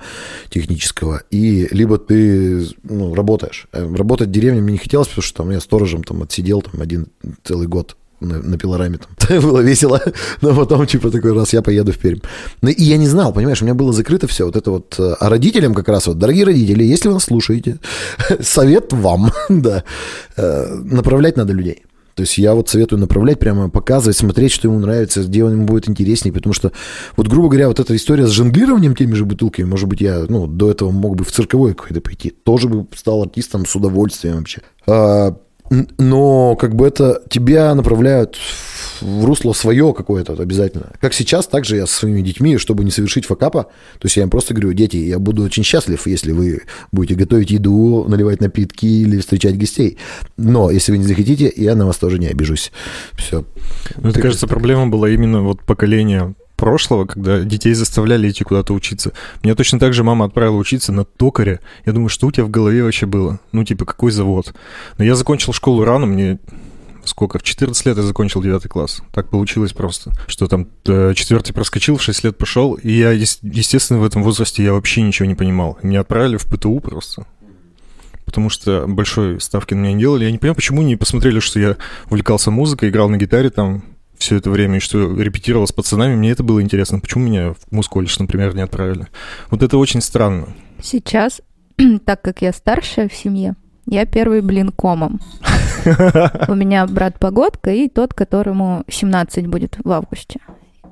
Speaker 3: технического, и либо ты ну, работаешь. Э, Работать в деревне мне не хотелось, потому что там я сторожем там отсидел там один целый год на, на пилораме там. [LAUGHS] было весело. Но потом, типа, такой раз я поеду в Пермь. Ну, и я не знал, понимаешь, у меня было закрыто все вот это вот. э, А родителям как раз вот, дорогие родители, если вы нас слушаете, [LAUGHS] совет вам, [LAUGHS] да, э, направлять надо людей. То есть я вот советую направлять, прямо показывать, смотреть, что ему нравится, где он ему будет интереснее, потому что, вот, грубо говоря, вот эта история с жонглированием теми же бутылками, может быть, я, ну, до этого мог бы в цирковой какой-то пойти, тоже бы стал артистом с удовольствием вообще. А, но как бы это тебя направляют в русло свое какое-то обязательно. Как сейчас, так же я со своими детьми, чтобы не совершить факапа, то есть я им просто говорю, дети, я буду очень счастлив, если вы будете готовить еду, наливать напитки или встречать гостей. Но если вы не захотите, я на вас тоже не обижусь. Все.
Speaker 1: Мне кажется, проблема была именно вот поколения прошлого, когда детей заставляли идти куда-то учиться. Меня точно так же мама отправила учиться на токаря. Я думаю, что у тебя в голове вообще было? Ну, типа, какой завод? Но я закончил школу рано, мне сколько, в 14 лет я закончил 9 класс. Так получилось просто, что там э, четвертый проскочил, в 6 лет пошел, и я, естественно, в этом возрасте я вообще ничего не понимал. Меня отправили в ПТУ просто потому что большой ставки на меня не делали. Я не понимаю, почему не посмотрели, что я увлекался музыкой, играл на гитаре там все это время, и что репетировал с пацанами. Мне это было интересно. Почему меня в мусколледж, например, не отправили? Вот это очень странно.
Speaker 2: Сейчас, [CLEARS THROAT] так как я старшая в семье, я первый блин комом. [LAUGHS] У меня брат Погодка и тот, которому 17 будет в августе.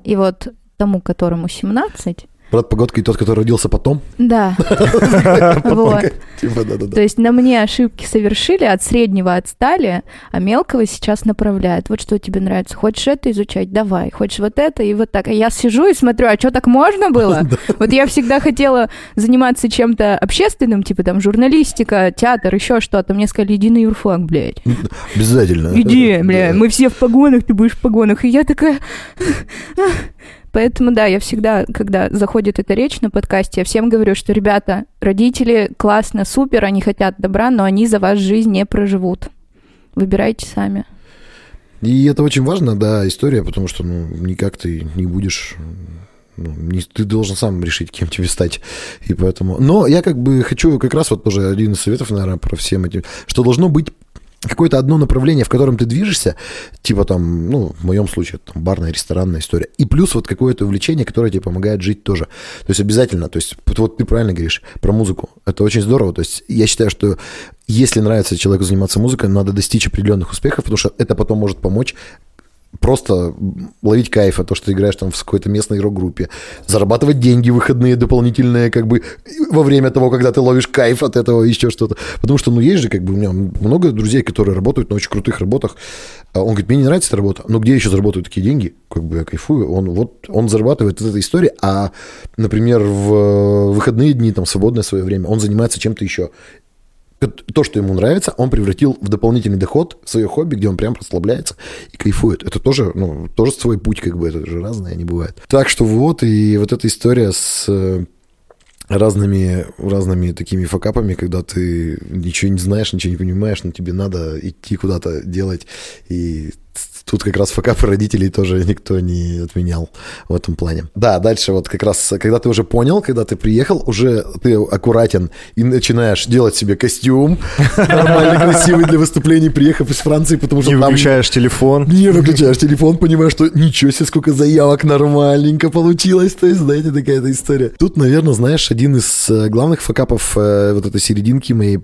Speaker 2: И вот тому, которому 17,
Speaker 3: Брат Погодка и тот, который родился потом?
Speaker 2: Да. [LAUGHS] Вот. Типа, То есть на мне ошибки совершили, от среднего отстали, а мелкого сейчас направляют. Вот что тебе нравится. Хочешь это изучать? Давай. Хочешь вот это и вот так. А я сижу и смотрю, а что так можно было? [LAUGHS] Вот я всегда хотела заниматься чем-то общественным, типа там журналистика, театр, еще что-то. Мне сказали, иди на юрфак, блядь.
Speaker 3: Обязательно.
Speaker 2: Иди, [LAUGHS] блядь, мы все в погонах, ты будешь в погонах. И я такая... Поэтому, да, я всегда, когда заходит эта речь на подкасте, я всем говорю, что, ребята, родители классно, супер, они хотят добра, но они за вас жизнь не проживут. Выбирайте сами.
Speaker 3: И это очень важно, да, история, потому что ну, никак ты не будешь ну, ты должен сам решить, кем тебе стать. И поэтому... Но я как бы хочу как раз вот тоже один из советов, наверное, про всем этим, что должно быть какое-то одно направление, в котором ты движешься, типа там, ну, в моем случае, там, барная, ресторанная история, и плюс вот какое-то увлечение, которое тебе помогает жить тоже. То есть обязательно, то есть вот ты правильно говоришь про музыку, это очень здорово, то есть я считаю, что если нравится человеку заниматься музыкой, надо достичь определенных успехов, потому что это потом может помочь просто ловить кайф от того, что ты играешь там в какой-то местной рок-группе, зарабатывать деньги выходные дополнительные, как бы во время того, когда ты ловишь кайф от этого, еще что-то. Потому что, ну, есть же, как бы, у меня много друзей, которые работают на очень крутых работах. А он говорит, мне не нравится эта работа, но где еще заработают такие деньги? Как бы я кайфую. Он вот, он зарабатывает от этой истории, а, например, в выходные дни, там, свободное свое время, он занимается чем-то еще то, что ему нравится, он превратил в дополнительный доход свое хобби, где он прям расслабляется и кайфует. Это тоже, ну, тоже свой путь, как бы, это же разное, они бывают. Так что вот, и вот эта история с э, разными, разными такими факапами, когда ты ничего не знаешь, ничего не понимаешь, но тебе надо идти куда-то делать, и Тут как раз факапы родителей тоже никто не отменял в этом плане. Да, дальше вот как раз, когда ты уже понял, когда ты приехал, уже ты аккуратен и начинаешь делать себе костюм [LAUGHS] нормально красивый для выступлений, приехав из Франции, потому что
Speaker 1: Не выключаешь телефон.
Speaker 3: Не выключаешь телефон, понимаешь, что ничего себе, сколько заявок нормальненько получилось. То есть, знаете, такая-то история. Тут, наверное, знаешь, один из э, главных факапов э, вот этой серединки моей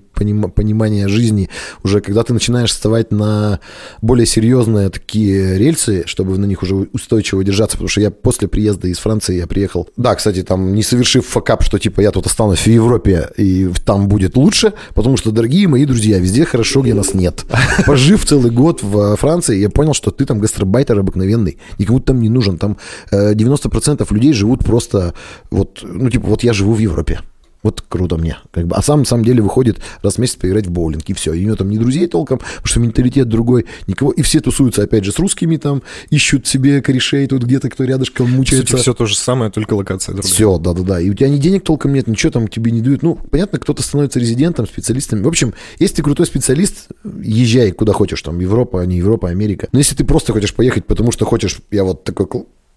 Speaker 3: понимания жизни, уже когда ты начинаешь вставать на более серьезные такие рельсы, чтобы на них уже устойчиво держаться, потому что я после приезда из Франции я приехал, да, кстати, там не совершив факап, что типа я тут останусь в Европе и там будет лучше, потому что, дорогие мои друзья, везде хорошо, где нас нет. Пожив целый год в Франции, я понял, что ты там гастробайтер обыкновенный, никому там не нужен, там 90% э, людей живут просто вот, ну типа вот я живу в Европе. Вот круто мне. Как бы. А сам на самом деле выходит раз в месяц поиграть в боулинг, и все. И у него там ни друзей толком, потому что менталитет другой, никого. И все тусуются, опять же, с русскими там, ищут себе корешей тут где-то, кто рядышком мучается.
Speaker 1: Сути, все то же самое, только локация
Speaker 3: другая. Все, да-да-да. И у тебя ни денег толком нет, ничего там тебе не дают. Ну, понятно, кто-то становится резидентом, специалистом. В общем, если ты крутой специалист, езжай куда хочешь, там, Европа, не Европа, Америка. Но если ты просто хочешь поехать, потому что хочешь, я вот такой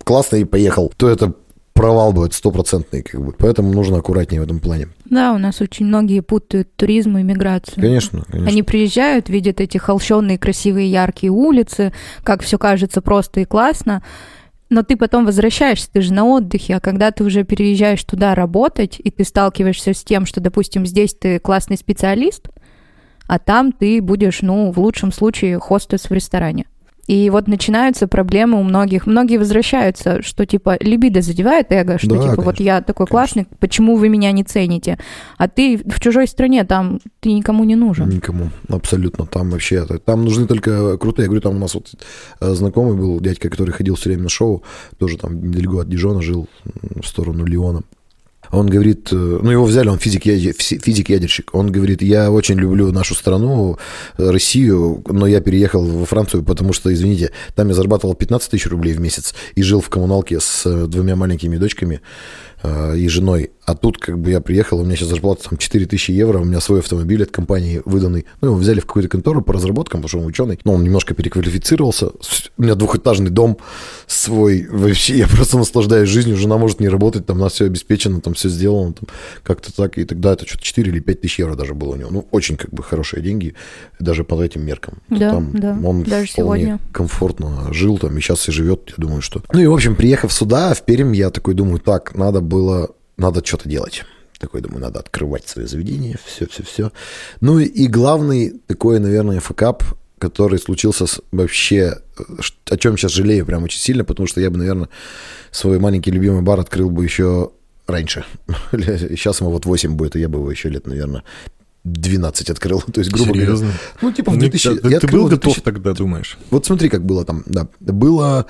Speaker 3: классный и поехал, то это провал будет стопроцентный, как бы. Поэтому нужно аккуратнее в этом плане.
Speaker 2: Да, у нас очень многие путают туризм и миграцию.
Speaker 3: Конечно, конечно.
Speaker 2: Они приезжают, видят эти холщенные, красивые, яркие улицы, как все кажется просто и классно, но ты потом возвращаешься, ты же на отдыхе, а когда ты уже переезжаешь туда работать, и ты сталкиваешься с тем, что, допустим, здесь ты классный специалист, а там ты будешь, ну, в лучшем случае, хостес в ресторане. И вот начинаются проблемы у многих. Многие возвращаются, что типа либидо задевает эго, что да, типа конечно, вот я такой конечно. классный, почему вы меня не цените? А ты в чужой стране, там ты никому не нужен.
Speaker 3: Никому, абсолютно. Там вообще, там нужны только крутые. Я говорю, там у нас вот э, знакомый был дядька, который ходил все время на шоу, тоже там недалеко от Дижона жил, в сторону Лиона. Он говорит, э, ну его взяли, он физик, физик-ядерщик. Он говорит, я очень люблю нашу страну, Россию, но я переехал во Францию, потому что, извините, там я зарабатывал 15 тысяч рублей в месяц и жил в коммуналке с двумя маленькими дочками и женой. А тут как бы я приехал, у меня сейчас зарплата там 4000 евро, у меня свой автомобиль от компании выданный. Ну, его взяли в какую-то контору по разработкам, потому что он ученый. Но он немножко переквалифицировался. У меня двухэтажный дом свой. Вообще, я просто наслаждаюсь жизнью. Жена может не работать, там у нас все обеспечено, там все сделано. Там, как-то так. И тогда это что-то 4 или 5 тысяч евро даже было у него. Ну, очень как бы хорошие деньги, даже под этим меркам.
Speaker 2: Да,
Speaker 3: там
Speaker 2: да.
Speaker 3: Он
Speaker 2: даже сегодня.
Speaker 3: комфортно жил там и сейчас и живет, я думаю, что... Ну и, в общем, приехав сюда, в Пермь, я такой думаю, так, надо было надо что-то делать. Такой, думаю, надо открывать свое заведение, все-все-все. Ну и главный такой, наверное, факап, который случился с, вообще, о чем сейчас жалею прям очень сильно, потому что я бы, наверное, свой маленький любимый бар открыл бы еще раньше. [LAUGHS] Сейчас ему вот 8 будет, и я бы его еще лет, наверное, 12 открыл. [LAUGHS] То есть, грубо
Speaker 1: Серьезно?
Speaker 3: говоря. Ну, типа в 2000...
Speaker 1: Ты,
Speaker 3: я
Speaker 1: ты был
Speaker 3: 2000...
Speaker 1: готов тогда, думаешь?
Speaker 3: Вот смотри, как было там, да. Было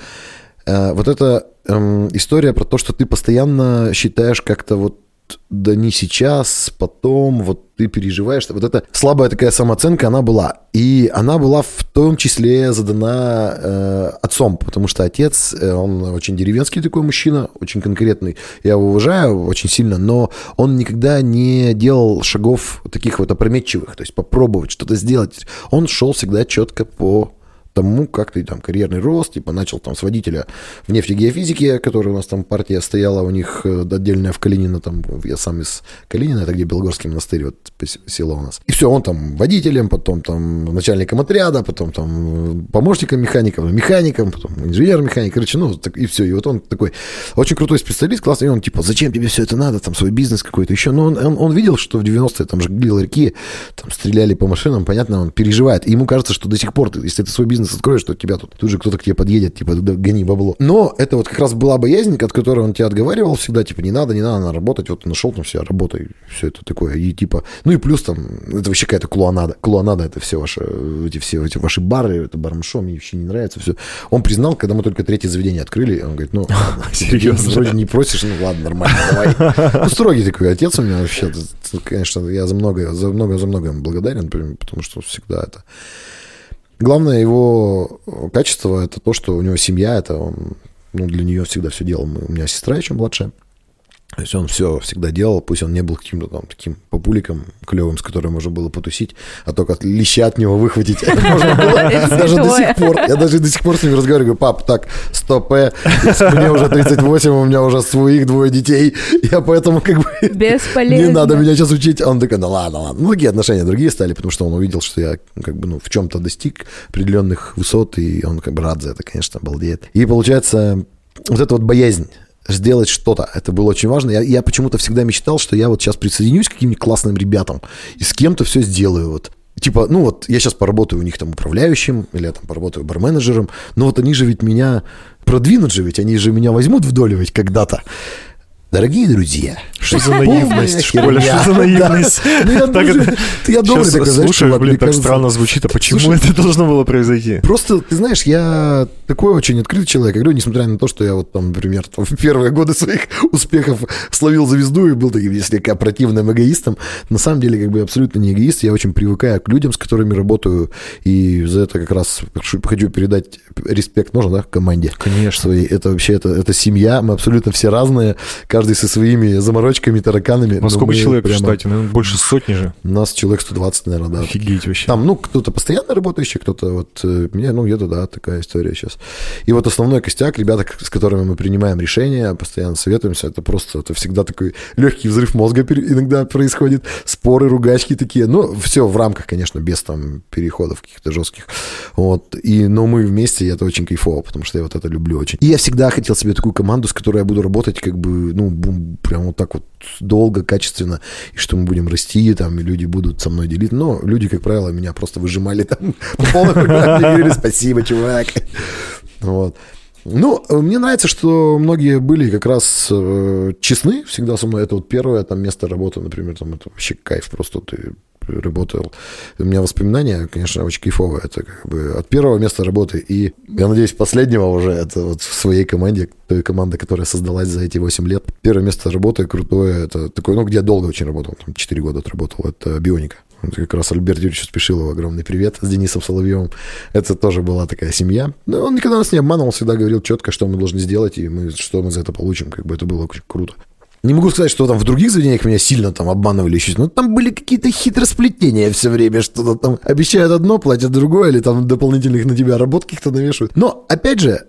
Speaker 3: э, вот эта э, история про то, что ты постоянно считаешь как-то вот да не сейчас, потом, вот ты переживаешь. Вот эта слабая такая самооценка, она была. И она была в том числе задана э, отцом, потому что отец, э, он очень деревенский такой мужчина, очень конкретный. Я его уважаю очень сильно, но он никогда не делал шагов таких вот опрометчивых, то есть попробовать что-то сделать. Он шел всегда четко по тому, как ты там карьерный рост, типа начал там с водителя в нефтегеофизике, который у нас там партия стояла, у них э, отдельная в Калинино, там я сам из Калинина, это где Белгорский монастырь, вот село у нас. И все, он там водителем, потом там начальником отряда, потом там помощником механика, механиком, потом инженер-механик, короче, ну, так, и все. И вот он такой очень крутой специалист, классный, и он типа, зачем тебе все это надо, там свой бизнес какой-то еще. Но он, он, он видел, что в 90-е там жгли ларьки, там стреляли по машинам, понятно, он переживает. И ему кажется, что до сих пор, если ты свой бизнес бизнес откроешь, что тебя тут тут же кто-то к тебе подъедет, типа, да, гони бабло. Но это вот как раз была боязнь, от которой он тебя отговаривал всегда, типа, не надо, не надо, надо работать, вот нашел там все, работай, все это такое, и типа, ну и плюс там, это вообще какая-то клуанада, клуанада это все ваши, эти все эти ваши бары, это бармшо, мне вообще не нравится все. Он признал, когда мы только третье заведение открыли, он говорит, ну, [LAUGHS] серьезно, вроде не просишь, ну ладно, нормально, давай. [LAUGHS] Ну, строгий такой отец у меня вообще, конечно, я за многое, за многое, за многое благодарен, потому что всегда это Главное его качество это то, что у него семья, это он ну, для нее всегда все делал. У меня сестра еще младшая. То есть он все всегда делал, пусть он не был каким-то там таким популиком клевым, с которым можно было потусить, а только леща от него выхватить можно было. Даже до сих пор. Я даже до сих пор с ним разговариваю, пап, так, стоп, э, мне уже 38, у меня уже своих двое детей, я поэтому как бы...
Speaker 2: Бесполезно.
Speaker 3: Не надо меня сейчас учить. А он такой, ну ладно, ладно. Ну, такие отношения другие стали, потому что он увидел, что я как бы, ну, в чем-то достиг определенных высот, и он как бы рад за это, конечно, балдеет. И получается, вот эта вот боязнь сделать что-то. Это было очень важно. Я, я почему-то всегда мечтал, что я вот сейчас присоединюсь к каким-нибудь классным ребятам и с кем-то все сделаю. Вот. Типа, ну вот я сейчас поработаю у них там управляющим, или я там поработаю барменеджером, но вот они же ведь меня продвинут же, ведь они же меня возьмут в долю ведь когда-то. Дорогие друзья,
Speaker 1: что за наивность, Шполя, что за [LAUGHS] наивность?
Speaker 3: Ну, я добрый такой,
Speaker 1: Слушай, блин, так странно звучит, а почему это должно было произойти?
Speaker 3: Просто, ты знаешь, я такой очень открытый человек. Я говорю, несмотря на то, что я вот там, например, в первые годы своих [LAUGHS] успехов словил звезду и был таким слегка противным эгоистом, на самом деле, как бы абсолютно не эгоист. Я очень привыкаю к людям, с которыми работаю, и за это как раз хочу передать респект, можно, да, команде?
Speaker 1: Конечно.
Speaker 3: Своей. Это вообще, это, это семья, мы абсолютно все разные, каждый со своими заморочками, тараканами.
Speaker 1: А сколько человек прямо... в штате? Наверное, больше сотни же.
Speaker 3: У нас человек 120, наверное, да.
Speaker 1: Офигеть вообще.
Speaker 3: Там, ну, кто-то постоянно работающий, кто-то вот... Э, мне, ну, где-то, да, такая история сейчас. И вот основной костяк, ребята, с которыми мы принимаем решения, постоянно советуемся, это просто, это всегда такой легкий взрыв мозга иногда происходит, споры, ругачки такие. Ну, все в рамках, конечно, без там переходов каких-то жестких. Вот. И, но мы вместе, и это очень кайфово, потому что я вот это люблю очень. И я всегда хотел себе такую команду, с которой я буду работать, как бы, ну, прям вот так вот долго, качественно, и что мы будем расти, там, и люди будут со мной делиться. Но люди, как правило, меня просто выжимали там [LAUGHS] по полной программе, спасибо, чувак. [LAUGHS] Вот. Ну, мне нравится, что многие были как раз э, честны всегда со мной. Это вот первое там место работы, например, там это вообще кайф просто ты работал. У меня воспоминания, конечно, очень кайфовые. Это как бы от первого места работы и, я надеюсь, последнего уже. Это вот в своей команде, той команды, которая создалась за эти 8 лет. Первое место работы крутое. Это такое, ну, где я долго очень работал. Там 4 года отработал. Это бионика. Это как раз Альберт Юрьевич Спешилов, огромный привет с Денисом Соловьевым. Это тоже была такая семья. Но он никогда нас не обманывал, всегда говорил четко, что мы должны сделать, и мы, что мы за это получим. Как бы это было очень круто. Не могу сказать, что там в других заведениях меня сильно там обманывали еще, но там были какие-то хитросплетения все время, что-то там обещают одно, платят другое, или там дополнительных на тебя работ каких-то навешивают. Но, опять же,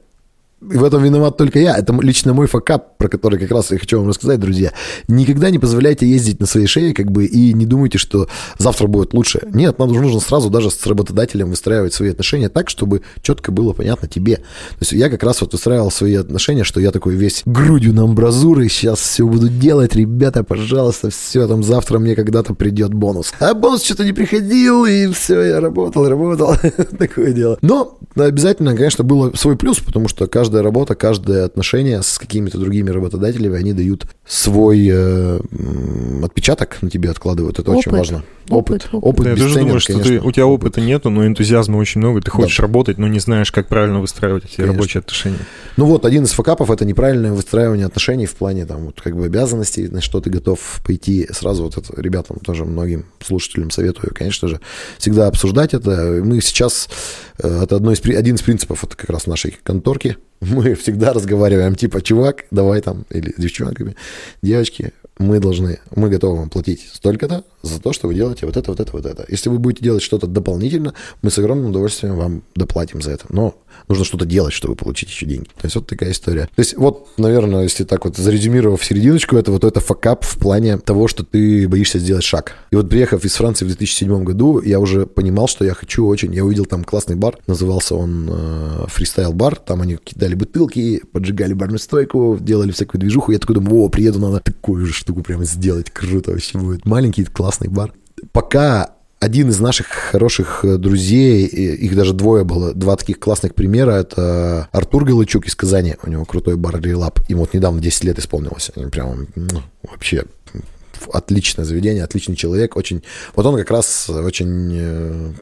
Speaker 3: в этом виноват только я. Это лично мой факап, про который как раз я хочу вам рассказать, друзья. Никогда не позволяйте ездить на своей шее, как бы, и не думайте, что завтра будет лучше. Нет, нам нужно сразу даже с работодателем выстраивать свои отношения так, чтобы четко было понятно тебе. То есть я как раз вот выстраивал свои отношения, что я такой весь грудью на амбразуры, сейчас все буду делать, ребята, пожалуйста, все, там завтра мне когда-то придет бонус. А бонус что-то не приходил, и все, я работал, работал, [LAUGHS] такое дело. Но обязательно, конечно, было свой плюс, потому что каждый каждая работа, каждое отношение с какими-то другими работодателями, они дают свой э, отпечаток на тебе, откладывают. Это опыт. очень важно.
Speaker 2: Опыт.
Speaker 3: Опыт, опыт
Speaker 1: Я тоже думаю, что ты, у тебя опыта нету, но энтузиазма очень много. Ты хочешь да. работать, но не знаешь, как правильно выстраивать эти конечно. рабочие отношения.
Speaker 3: Ну вот, один из факапов — это неправильное выстраивание отношений в плане там вот как бы обязанностей, на что ты готов пойти. Сразу вот это ребятам, тоже многим слушателям советую, конечно же, всегда обсуждать это. Мы сейчас, э, это одно из, один из принципов это как раз нашей конторки, мы всегда разговариваем, типа, чувак, давай там, или с девчонками, девочки, мы должны, мы готовы вам платить столько-то за то, что вы делаете вот это, вот это, вот это. Если вы будете делать что-то дополнительно, мы с огромным удовольствием вам доплатим за это. Но нужно что-то делать, чтобы получить еще деньги. То есть вот такая история. То есть вот, наверное, если так вот зарезюмировав серединочку, это вот это факап в плане того, что ты боишься сделать шаг. И вот приехав из Франции в 2007 году, я уже понимал, что я хочу очень. Я увидел там классный бар, назывался он э, фристайл бар. Там они кидали бутылки, поджигали барную стойку, делали всякую движуху. Я такой думаю, о, приеду, надо такую же штуку прямо сделать. Круто вообще будет. Маленький классный бар. Пока один из наших хороших э, друзей, их даже двое было, два таких классных примера, это Артур Галычук из Казани, у него крутой бар Релап, ему вот недавно 10 лет исполнилось, они прям ну, вообще отличное заведение, отличный человек, очень, вот он как раз очень э,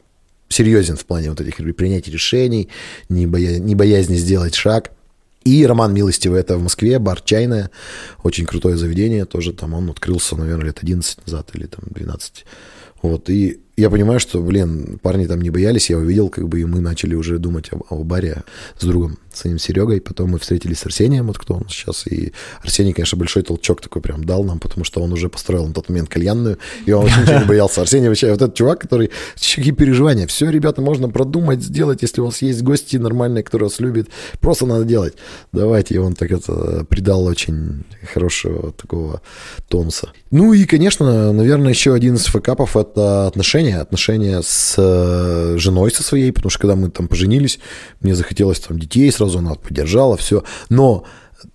Speaker 3: серьезен в плане вот этих принятия решений, не, боя, не боязни сделать шаг. И Роман Милостивый, это в Москве, бар «Чайная», очень крутое заведение, тоже там он открылся, наверное, лет 11 назад или там 12. Вот, и я понимаю, что, блин, парни там не боялись, я увидел, как бы, и мы начали уже думать о, о баре с другом, своим Серегой. Потом мы встретились с Арсением, вот кто он сейчас. И Арсений, конечно, большой толчок такой прям дал нам, потому что он уже построил на тот момент кальянную, и он вообще ничего не боялся. Арсений вообще, вот этот чувак, который, какие переживания. Все, ребята, можно продумать, сделать, если у вас есть гости нормальные, которые вас любят. Просто надо делать. Давайте. И он так это придал очень хорошего такого тонуса. Ну и, конечно, наверное, еще один из факапов — это отношения. Отношения с э, женой со своей, потому что когда мы там поженились, мне захотелось там детей сразу, она поддержала, все. Но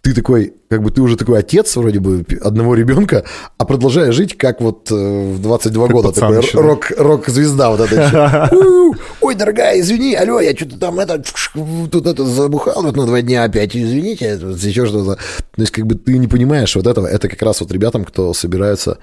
Speaker 3: ты такой, как бы ты уже такой отец вроде бы одного ребенка, а продолжаешь жить как вот э, в 22 как года, такой еще, рок, рок-звезда вот эта. [LAUGHS] Ой, дорогая, извини, алло, я что-то там это, тут это забухал вот на два дня опять, извините, еще что-то. То есть как бы ты не понимаешь вот этого, это как раз вот ребятам, кто собираются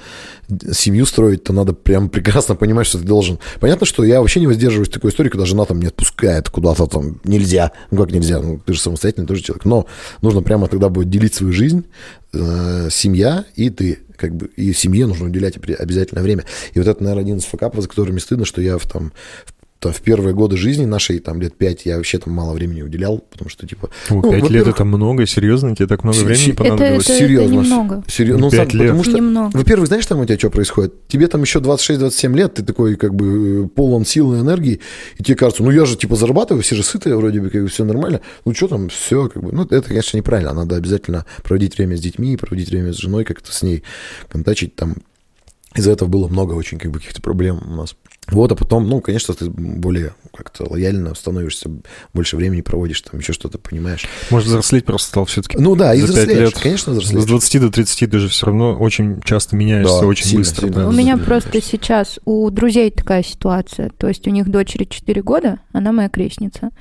Speaker 3: семью строить, то надо прям прекрасно понимать, что ты должен. Понятно, что я вообще не воздерживаюсь такой истории, когда жена там не отпускает куда-то там, нельзя, ну как нельзя, ну ты же самостоятельный тоже человек, но нужно прямо тогда будет делить свою жизнь, э, семья и ты. Как бы, и семье нужно уделять обязательно время. И вот это, наверное, один из факапов, за которыми стыдно, что я в, там, в там, в первые годы жизни нашей, там, лет пять, я вообще там мало времени уделял, потому что, типа...
Speaker 1: О, ну, пять лет это много, серьезно? Тебе так много времени понадобилось?
Speaker 2: Это, это, серьезно. Это немного.
Speaker 3: Серьезно. Ну, сам, лет. Потому что, немного. во-первых, знаешь, там у тебя что происходит? Тебе там еще 26-27 лет, ты такой, как бы, полон силы и энергии, и тебе кажется, ну, я же, типа, зарабатываю, все же сытые, вроде бы, как бы, все нормально. Ну, что там, все, как бы, ну, это, конечно, неправильно. Надо обязательно проводить время с детьми, проводить время с женой, как-то с ней контачить там, Из-за этого было много очень как бы каких-то проблем у нас. Вот, а потом, ну, конечно, ты более как-то лояльно становишься, больше времени проводишь, там еще что-то понимаешь.
Speaker 1: Может, взрослеть просто стал все-таки.
Speaker 3: Ну да, и взрослеешь,
Speaker 1: лет.
Speaker 3: конечно,
Speaker 1: С
Speaker 3: взрослеешь.
Speaker 1: 20 до 30 ты же все равно очень часто меняешься,
Speaker 3: Да,
Speaker 1: очень
Speaker 3: сильно,
Speaker 1: быстро.
Speaker 3: сильно.
Speaker 1: да.
Speaker 2: У меня просто сейчас у друзей такая ситуация. То есть у них дочери 4 года, она моя крестница.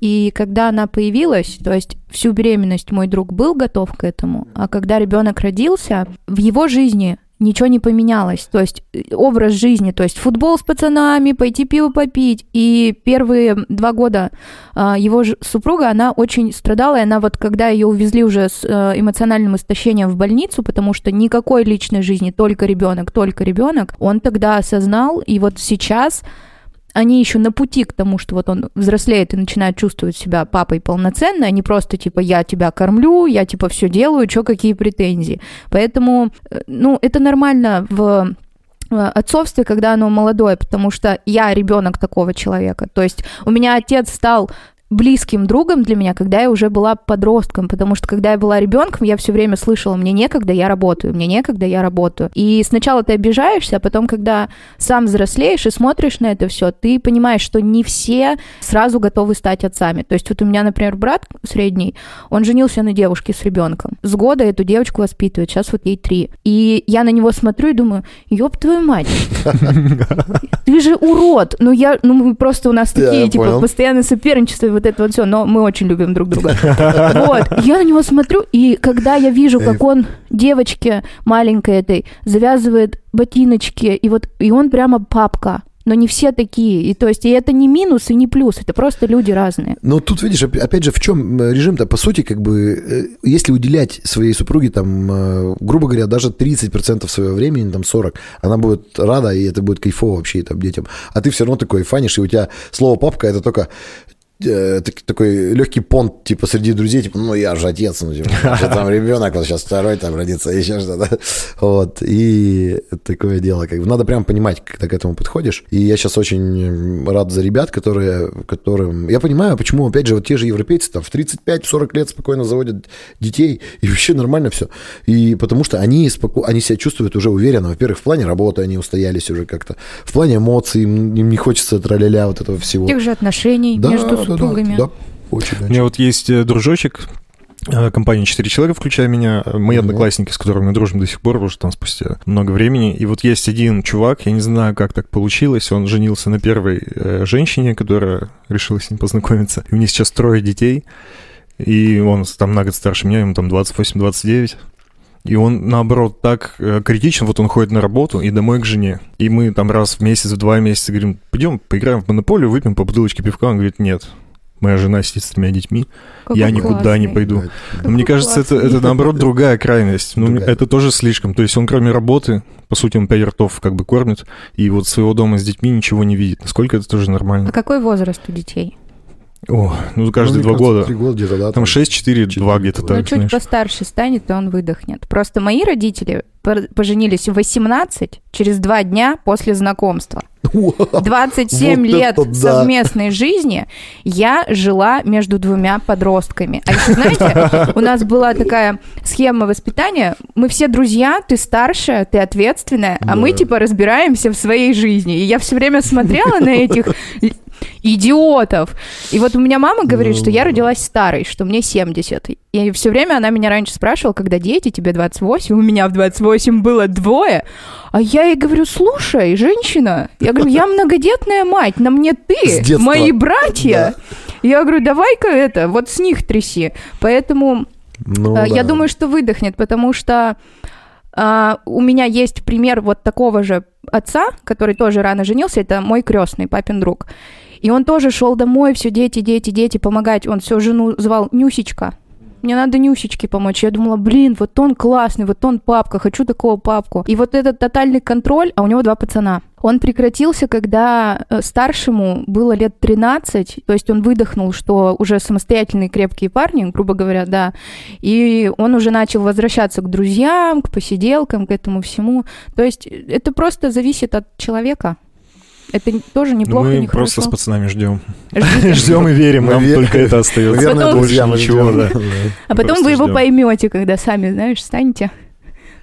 Speaker 2: И когда она появилась, то есть всю беременность мой друг был готов к этому, а когда ребенок родился, в его жизни ничего не поменялось. То есть э, образ жизни, то есть футбол с пацанами, пойти пиво попить. И первые два года а, его ж- супруга, она очень страдала, и она вот, когда ее увезли уже с э, эмоциональным истощением в больницу, потому что никакой личной жизни, только ребенок, только ребенок, он тогда осознал, и вот сейчас они еще на пути к тому, что вот он взрослеет и начинает чувствовать себя папой полноценно, а не просто типа я тебя кормлю, я типа все делаю, что какие претензии. Поэтому, э, ну, это нормально в в отцовстве, когда оно молодое, потому что я ребенок такого человека. То есть у меня отец стал близким другом для меня, когда я уже была подростком, потому что когда я была ребенком, я все время слышала, мне некогда, я работаю, мне некогда, я работаю. И сначала ты обижаешься, а потом, когда сам взрослеешь и смотришь на это все, ты понимаешь, что не все сразу готовы стать отцами. То есть вот у меня, например, брат средний, он женился на девушке с ребенком. С года эту девочку воспитывает, сейчас вот ей три. И я на него смотрю и думаю, ёб твою мать, [LAUGHS] ты же урод. Ну, я, ну, мы просто у нас такие, типа, постоянное соперничество вот это вот все, но мы очень любим друг друга. [LAUGHS] Вот, я на него смотрю, и когда я вижу, как он девочке маленькой этой завязывает ботиночки, и вот, и он прямо папка. Но не все такие. И то есть, и это не минус и не плюс, это просто люди разные.
Speaker 3: Но тут, видишь, опя- опять же, в чем э, режим-то, по сути, как бы, э, если уделять своей супруге, там, э, грубо говоря, даже 30% своего времени, там, 40, она будет рада, и это будет кайфово вообще там, детям. А ты все равно такой фанишь, и у тебя слово «папка» это только э, так- такой легкий понт, типа, среди друзей, типа, ну, я же отец, ну, типа, что там ребенок, вот сейчас второй там родится, еще что-то. Вот, и такое дело, как бы, надо прям понимать, когда к этому подходишь. И я сейчас очень рад за ребят, которые, которым, я понимаю, почему, опять же, вот те же европейцы там в 35-40 лет спокойно заводят детей, и вообще нормально все. И потому что они, споко... они себя чувствуют уже уверенно. Во-первых, в плане работы они устоялись уже как-то, в плане эмоций, им, им не хочется траля вот этого всего.
Speaker 2: Тех же отношений между супругами.
Speaker 3: Да, очень,
Speaker 1: У меня вот есть э, дружочек, э, компания «Четыре человека», включая меня, мои
Speaker 3: Мгм.
Speaker 1: одноклассники, с которыми мы дружим до сих пор, уже там спустя много времени. И вот есть один чувак, я не знаю, как так получилось, он женился на первой э, женщине, которая решила с ним познакомиться. И у них сейчас трое детей, и он там на год старше меня, ему там 28-29. И он, наоборот, так э, критичен, вот он ходит на работу и домой к жене. И мы там раз в месяц, в два месяца говорим, пойдем поиграем в монополию, выпьем по бутылочке пивка. Он говорит, нет, моя жена сидит с тремя детьми,
Speaker 2: Какой
Speaker 1: я никуда не
Speaker 2: классный.
Speaker 1: пойду.
Speaker 3: Да.
Speaker 1: Но мне кажется, это,
Speaker 2: классный.
Speaker 1: это наоборот другая крайность. Ну,
Speaker 3: Другая.
Speaker 1: это тоже слишком. То есть он кроме работы, по сути, он пять ртов как бы кормит, и вот своего дома с детьми ничего не видит. Насколько это тоже
Speaker 2: А
Speaker 1: нормально?
Speaker 2: какой возраст у детей?
Speaker 1: О, ну каждые
Speaker 3: Ну,
Speaker 1: два года.
Speaker 3: Три года где-то, да.
Speaker 1: Там 6, 4, 2
Speaker 3: четыре,
Speaker 1: где-то
Speaker 3: два.
Speaker 2: Ну,
Speaker 1: так,
Speaker 2: чуть
Speaker 1: знаешь.
Speaker 2: постарше станет, и он выдохнет. Просто мои родители поженились в 18, через два дня после знакомства. 27
Speaker 3: Вот
Speaker 2: лет
Speaker 3: это да.
Speaker 2: совместной жизни я жила между двумя подростками. А еще, знаете, у нас была такая схема воспитания. Мы все друзья, ты старшая, ты ответственная, а мы
Speaker 3: Да.
Speaker 2: типа разбираемся в своей жизни. И я все время смотрела на этих идиотов. И вот у меня мама говорит, что я
Speaker 3: Ну.
Speaker 2: родилась старой, что мне 70. И все время она меня раньше спрашивала, когда дети, тебе 28, у меня в 28 было двое. А я ей говорю, слушай, женщина, я говорю, я многодетная мать, на мне ты, мои братья. Я говорю, давай-ка это, вот с них тряси. Поэтому
Speaker 3: Ну,
Speaker 2: Э, Я
Speaker 3: да.
Speaker 2: думаю, что выдохнет, потому что а, у меня есть пример вот такого же отца, который тоже рано женился, это мой крестный, папин друг. И он тоже шел домой, все дети, дети, дети, помогать. Он все жену звал Нюсечка. Мне надо Нюсечке помочь. Я думала, блин, вот он классный, вот он папка, хочу такого папку. И вот этот тотальный контроль, а у него два пацана. Он прекратился, когда э, старшему было лет 13, то есть он выдохнул, что уже самостоятельные крепкие парни, грубо говоря, да, и он уже начал возвращаться к друзьям, к посиделкам, к этому всему. То есть это просто зависит от человека. Это тоже неплохо,
Speaker 1: Мы
Speaker 2: не
Speaker 1: просто с пацанами ждем. Ждем и верим, нам только это остается.
Speaker 2: Потом-
Speaker 3: друзья,
Speaker 1: ничего, да.
Speaker 2: А потом вы его поймете, когда сами, знаешь, станете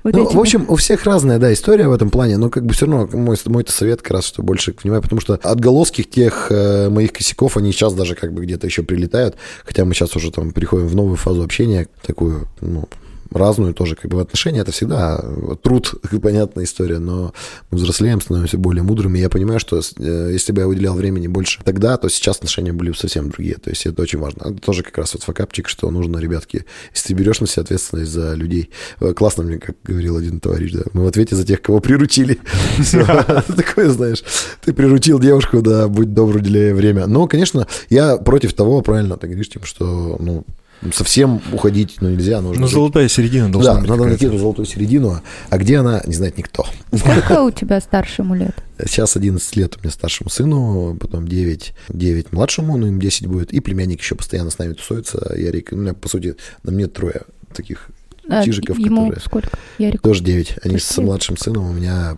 Speaker 2: вот
Speaker 3: Ну,
Speaker 2: этими.
Speaker 3: в общем, у всех разная, да, история в этом плане, но как бы все равно мой, мой совет как раз, что больше внимания, потому что отголоски тех э, моих косяков, они сейчас даже как бы где-то еще прилетают, хотя мы сейчас уже там переходим в новую фазу общения, такую, ну, разную тоже как бы в отношения, это всегда труд, [LAUGHS] понятная история, но мы взрослеем, становимся более мудрыми, я понимаю, что э, если бы я уделял времени больше тогда, то сейчас отношения были бы совсем другие, то есть это очень важно. Это тоже как раз вот факапчик, что нужно, ребятки, если ты берешь на себя ответственность за людей, Э, классно мне, как говорил один товарищ, да, мы в ответе за тех, кого приручили. [LAUGHS] [LAUGHS] Такое, знаешь, ты приручил девушку, да, будь добр, уделяй время. Но, конечно, я против того, правильно ты говоришь, тем, что, ну, совсем уходить, ну, нельзя, нужно
Speaker 1: Ну,
Speaker 3: жить.
Speaker 1: золотая середина должна
Speaker 3: Да,
Speaker 1: быть
Speaker 3: надо найти эту золотую середину, а где она, не знает никто.
Speaker 2: Сколько у тебя старшему лет?
Speaker 3: Сейчас 11 лет у меня старшему сыну, потом 9, 9 младшему, ну им 10 будет, и племянник еще постоянно с нами тусуется. Ярик, у меня, по сути, на мне трое таких
Speaker 2: А,
Speaker 3: чижиков,
Speaker 2: Ему
Speaker 3: которые...
Speaker 2: сколько? Ярику?
Speaker 3: Тоже 9. Они
Speaker 2: Тоже
Speaker 3: с младшим сыном, у меня,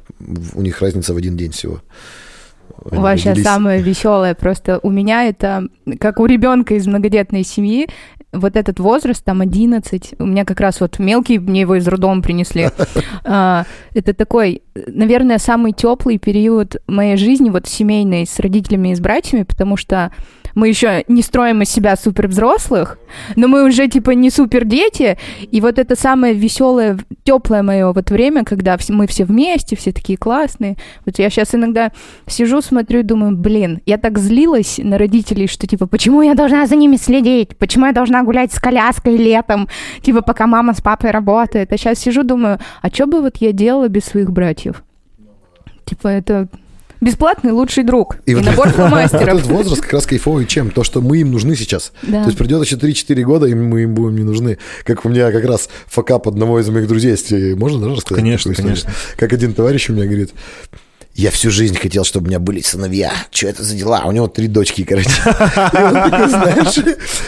Speaker 3: у них разница в один день всего.
Speaker 2: У вас сейчас
Speaker 3: родились.
Speaker 2: самое веселое. Просто у меня это, как у ребенка из многодетной семьи, вот этот возраст, там 11, у меня как раз вот мелкий, мне его из роддома принесли. [LAUGHS] А, Это такой, наверное, самый теплый период моей жизни, вот семейной, с родителями и с братьями, потому что мы еще не строим из себя супер взрослых, но мы уже типа не супер дети, и вот это самое веселое, теплое мое вот время, когда мы все вместе, все такие классные. Вот я сейчас иногда сижу, смотрю и думаю, блин, я так злилась на родителей, что типа, почему я должна за ними следить, почему я должна гулять с коляской летом, типа, пока мама с папой работает. А сейчас сижу, думаю, а что бы вот я делала без своих братьев? Типа, это бесплатный лучший друг и,
Speaker 3: И вот-
Speaker 2: набор
Speaker 3: Вот [LAUGHS]
Speaker 2: фломастеров.
Speaker 3: этот возраст как раз кайфовый чем? То, что мы им нужны сейчас.
Speaker 2: Да.
Speaker 3: То есть придет еще 3-4 года, и мы им будем не нужны. Как у меня как раз факап одного из моих друзей Можно даже рассказать?
Speaker 1: Конечно, конечно.
Speaker 3: Как один товарищ у меня говорит, я всю жизнь хотел, чтобы у меня были сыновья. Что это за дела? А у него три дочки, короче. И он такой, знаешь,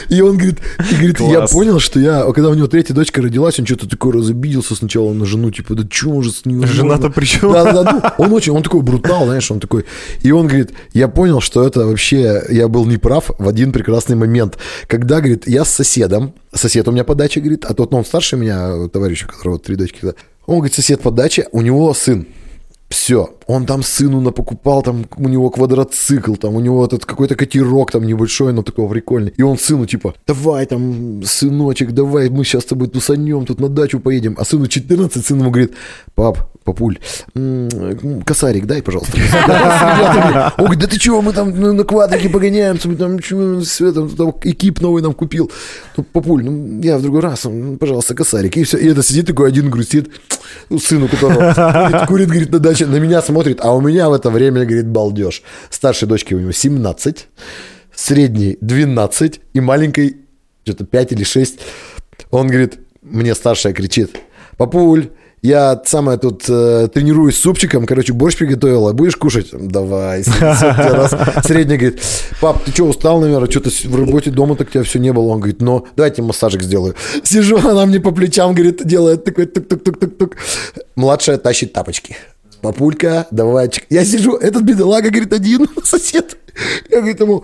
Speaker 3: и он говорит, и говорит, я понял, что я, когда у него третья дочка родилась, он что-то такой разобиделся сначала на жену, типа, да что уже с ним
Speaker 1: Жена-то при чем?
Speaker 3: Да, да, ну, он очень, он такой брутал, знаешь, он такой. И он говорит, я понял, что это вообще, я был неправ в один прекрасный момент, когда, говорит, я с соседом, сосед у меня по даче, говорит, а тот, ну, он старше меня, товарищ, у которого три дочки, да. он, говорит, сосед по даче, у него сын, все, он там сыну напокупал, там у него квадроцикл, там у него этот какой-то катерок там небольшой, но такой прикольный. И он сыну типа, давай там, сыночек, давай, мы сейчас с тобой тусанем, тут на дачу поедем. А сыну 14, сын ему говорит, пап, папуль, косарик дай, пожалуйста. [LAUGHS] Он говорит, да ты чего, мы там на квадрике погоняемся, мы там, экип новый нам купил. Ну, папуль, ну, я в другой раз, ну, пожалуйста, косарик. И все, и это сидит такой один грустит, ну, сыну которого курит, говорит, на даче, на меня смотрит, а у меня в это время, говорит, балдеж. Старшей дочке у него 17, средней 12 и маленькой что-то 5 или 6. Он говорит, мне старшая кричит, папуль, я самое тут э, тренируюсь супчиком, короче, борщ приготовила, будешь кушать? Давай. раз. Средняя говорит, пап, ты что, устал, наверное, что-то в работе дома так тебя все не было. Он говорит, ну, давайте массажик сделаю. Сижу, она мне по плечам, говорит, делает такой тук-тук-тук-тук-тук. Младшая тащит тапочки. Папулька, давай. Я сижу, этот бедолага, говорит, один [LAUGHS] сосед. Я, говорит, ему,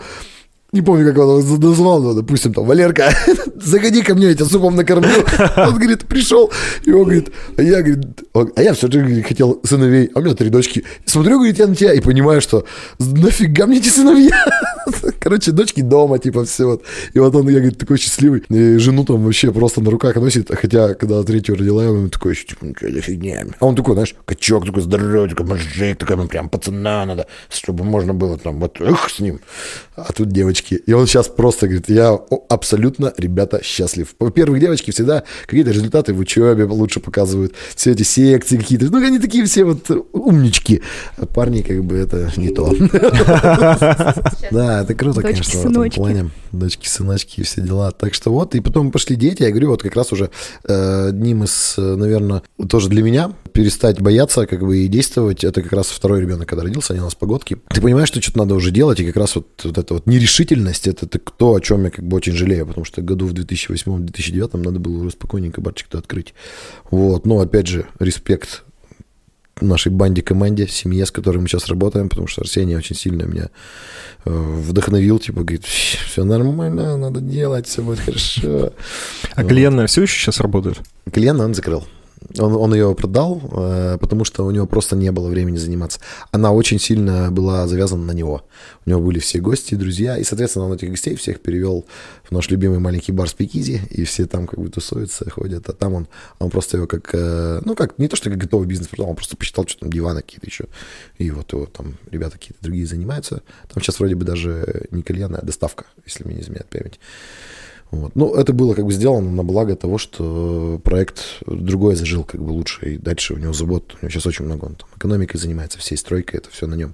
Speaker 3: не помню, как он его назвал, но, допустим, там, Валерка, [LAUGHS] заходи ко мне, я тебя супом накормлю. Он, говорит, пришел, и он говорит, а я, говорит, он- а я все же хотел сыновей, а у меня три дочки. Смотрю, говорит, я на тебя и понимаю, что нафига мне эти сыновья? [LAUGHS] Короче, дочки дома, типа, все вот. И вот он, я, говорит, такой счастливый. И жену там вообще просто на руках носит, хотя, когда третью родила, я ему такой, типа, что за фигня? А он такой, знаешь, качок такой здоровый, такой мужик, такой, ну, прям пацана надо, чтобы можно было там, вот, эх, с ним. А тут девочки. И он сейчас просто говорит, я абсолютно, ребята, счастлив. Во-первых, девочки всегда какие-то результаты в учебе лучше показывают. Все эти секции какие-то. Ну, они такие все вот умнички. А парни, как бы, это не то. Да, это круто, конечно, в этом плане. Дочки, сыночки и все дела. Так что вот, и потом пошли дети. Я говорю, вот как раз уже э, одним из, наверное, тоже для меня перестать бояться, как бы, и действовать. Это как раз второй ребенок, когда родился, они у нас погодки. Ты понимаешь, что что-то надо уже делать, и как раз вот, вот эта вот нерешительность, это, это то, о чем я как бы очень жалею, потому что году в 2008-2009 надо было уже спокойненько барчик-то открыть. Вот, но опять же, респект нашей банде, команде, семье, с которой мы сейчас работаем, потому что Арсений очень сильно меня э, вдохновил, типа, говорит, все нормально, надо делать, все будет хорошо.
Speaker 1: А клиентная все еще сейчас работает?
Speaker 3: Клиент он закрыл. Он, он ее продал, э, потому что у него просто не было времени заниматься. Она очень сильно была завязана на него. У него были все гости, друзья, и, соответственно, он этих гостей всех перевел в наш любимый маленький бар Спикизи, и все там как бы тусуются, ходят, а там он, он просто его как, э, ну как, не то, что как готовый бизнес продал, он просто посчитал, что там диваны какие-то еще, и вот его там ребята какие-то другие занимаются. Там сейчас вроде бы даже не кальян, а доставка, если мне не изменяет память. Вот. Ну, это было как бы сделано на благо того, что проект другой зажил как бы лучше, и дальше у него забот, у него сейчас очень много, он там экономикой занимается, всей стройкой, это все на нем.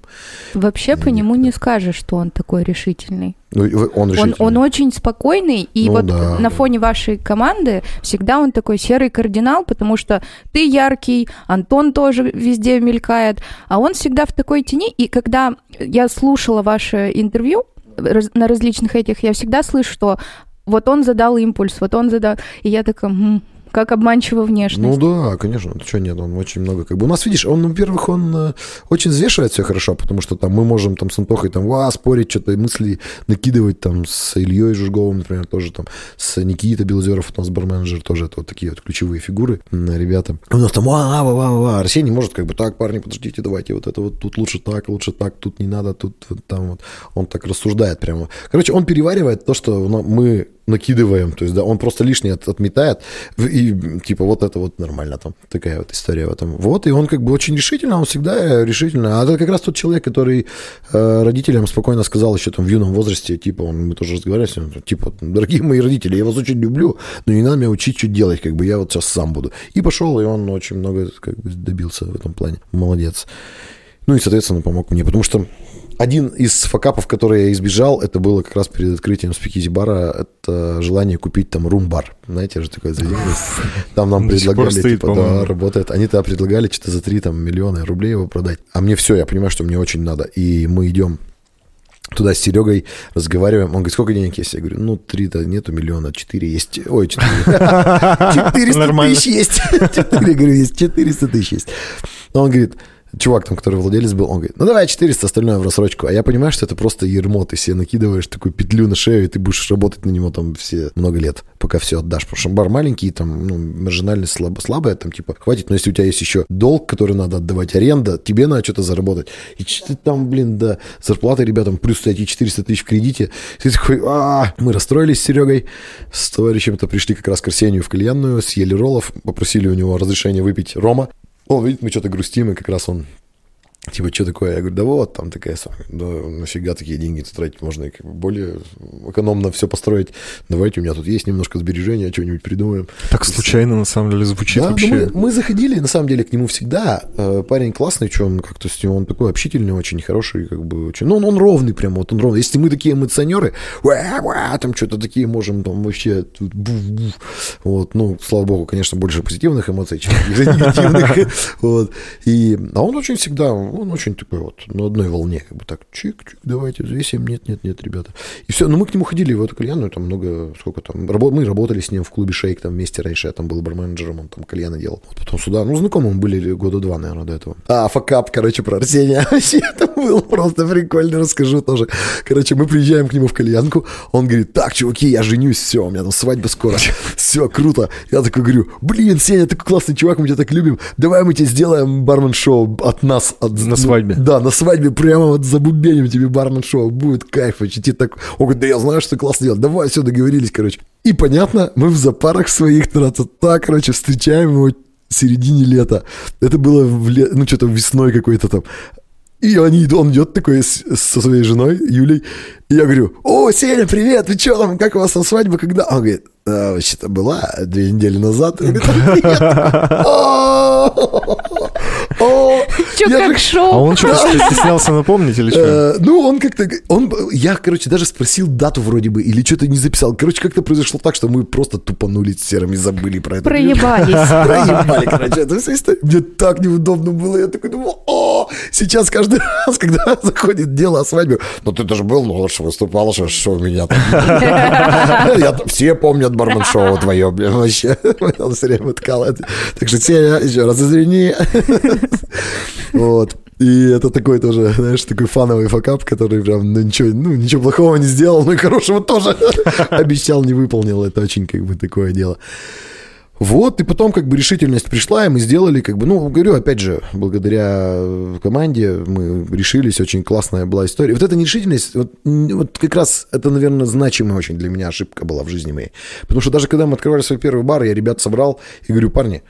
Speaker 2: Вообще
Speaker 3: И
Speaker 2: по нему
Speaker 3: никуда.
Speaker 2: не скажешь, что он такой решительный.
Speaker 3: Ну, он
Speaker 2: Он,
Speaker 3: решительный.
Speaker 2: он очень спокойный, и
Speaker 3: Ну
Speaker 2: вот
Speaker 3: да,
Speaker 2: на фоне вашей команды всегда он такой серый кардинал, потому что ты яркий, Антон тоже везде мелькает, а он всегда в такой тени. И когда я слушала ваше интервью на различных этих, я всегда слышу, что вот он задал импульс, вот он задал, и я такая, «М, как обманчива
Speaker 3: Ну
Speaker 2: внешность.
Speaker 3: да, конечно, ты что нет, он очень много как бы. У нас, видишь, он, во-первых, он э, очень взвешивает все хорошо, потому что там мы можем там с Антохой там, ва, спорить, что-то мысли накидывать там с Ильей Жужговым, например, тоже там, с Никитой Белозеров, у нас барменеджер, тоже это вот такие вот ключевые фигуры, ребята. У нас там, ва, ва, ва, ва, Арсений может как бы, так, парни, подождите, давайте вот это вот, тут лучше так, лучше так, тут не надо, тут вот там вот. Он так рассуждает прямо. Короче, он переваривает то, что мы накидываем, то есть, да, он просто лишнее от- отметает, и, типа, вот это вот нормально там, такая вот история в этом. Вот, и он как бы очень решительно, он всегда решительно, а это как раз тот человек, который э, родителям спокойно сказал еще там в юном возрасте, типа, он, мы тоже разговаривали ним, типа, дорогие мои родители, я вас очень люблю, но не надо меня учить, что делать, как бы, я вот сейчас сам буду. И пошел, и он очень много, как бы, добился в этом плане. Молодец. Ну и, соответственно, помог мне, потому что один из факапов, который я избежал, это было как раз перед открытием спикизи бара, это желание купить там рум-бар. Знаете же такое заведение. Там нам предлагали,
Speaker 1: стоит,
Speaker 3: типа, да, работает. Они тогда предлагали что-то за 3 там, миллиона рублей его продать. А мне все, я понимаю, что мне очень надо. И мы идем туда с Серегой, разговариваем. Он говорит, сколько денег есть? Я говорю, ну, три-то нету, миллиона, четыре есть. Ой, четыре. [LAUGHS] 400
Speaker 1: Нормально.
Speaker 3: тысяч есть. [LAUGHS] Четыре, говорю, есть 400 тысяч есть. Он говорит, чувак там, который владелец был, он говорит, ну давай 400, остальное в рассрочку. А я понимаю, что это просто ермо, ты себе накидываешь такую петлю на шею, и ты будешь работать на него там все много лет, пока все отдашь. Потому что бар маленький, там, ну, маржинальность слабо, слабая, там, типа, хватит. Но если у тебя есть еще долг, который надо отдавать, аренда, тебе надо что-то заработать. И что-то там, блин, да, зарплата ребятам, плюс эти 400 тысяч в кредите. Ты такой, а Мы расстроились с Серегой, с товарищем-то пришли как раз к Арсению в кальянную, съели роллов, попросили у него разрешения выпить рома. Он видит, мы что-то грустим, и как раз он Типа, что такое? Я говорю, да вот, там такая самая, да нафига такие деньги тратить, можно и как бы более экономно все построить. Давайте, у меня тут есть немножко сбережения, что-нибудь придумаем.
Speaker 1: Так случайно, на самом деле, звучит
Speaker 3: Да, ну
Speaker 1: вообще.
Speaker 3: мы, мы заходили, на самом деле, к нему всегда. Э, Парень классный, что он как-то с ним, он такой общительный, очень хороший, как бы, очень, ну, он, он ровный прямо, вот он ровный. Если мы такие эмоционеры, «Уа, уа», там что-то такие можем, там вообще, тут вот, ну, слава богу, конечно, больше позитивных эмоций, чем негативных, [LAUGHS] вот, и, а он очень всегда, он очень такой вот, на одной волне, как бы так, чик-чик, давайте взвесим, нет-нет-нет, ребята. И все, ну, мы к нему ходили в эту кальянную, там много, сколько там, рабо- мы работали с ним в клубе Шейк, там вместе раньше, я там был барменджером, он там кальяны делал. Вот потом сюда, ну, знакомы мы были года два, наверное, до этого. А, факап, короче, про Арсения. [LAUGHS] Вообще, это было просто прикольно, расскажу тоже. Короче, мы приезжаем к нему в кальянку, он говорит, так, чуваки, я женюсь, все, у меня там свадьба скоро, все, круто. Я такой говорю, блин, Сеня, такой классный чувак, мы тебя так любим, давай мы тебе сделаем бармен-шоу от нас. От,
Speaker 1: На
Speaker 3: ну,
Speaker 1: свадьбе.
Speaker 3: да, на свадьбе прямо вот забубеним тебе бармен-шоу, будет кайф. вообще, тебе так... Он говорит, да я знаю, что классно делать, давай, все, договорились, короче. И понятно, мы в запарах своих, так, короче, встречаем его в середине лета. Это было, в ле- ну, что-то весной какой-то там. И они, он идет такой с- со своей женой Юлей. И я говорю, о, Сеня, привет, вы что там, как у вас там свадьба, когда? Он говорит, «А, вообще-то была две недели назад. [LAUGHS] Я
Speaker 2: как шоу?
Speaker 1: А он что, стеснялся напомнить или что?
Speaker 3: Э, Ну, он как-то... Он, я, короче, даже спросил дату вроде бы, или что-то не записал. Короче, как-то произошло так, что мы просто тупанули с серыми, забыли про это.
Speaker 2: Проебались. [LAUGHS]
Speaker 3: Проебали, короче, всю историю. Мне так неудобно было. Я такой думал, о, сейчас каждый [LAUGHS] раз, когда заходит дело о свадьбе, ну ты тоже был, ну что выступал, что, что у меня там. [LAUGHS] Я Все помнят бармен-шоу твое, блин, вообще. Он все время ткал это. Так что, Сеня, еще раз извини. [LAUGHS] Вот. И это такой тоже, знаешь, такой фановый факап, который прям, ну ничего, ну, ничего плохого не сделал, но и хорошего тоже [LAUGHS] обещал, не выполнил. Это очень как бы такое дело. Вот, и потом как бы решительность пришла, и мы сделали, как бы, ну, говорю, опять же, благодаря команде мы решились, очень классная была история. Вот эта нерешительность, вот, вот как раз это, наверное, значимая очень для меня ошибка была в жизни моей. Потому что даже когда мы открывали свой первый бар, я ребят собрал и говорю, парни,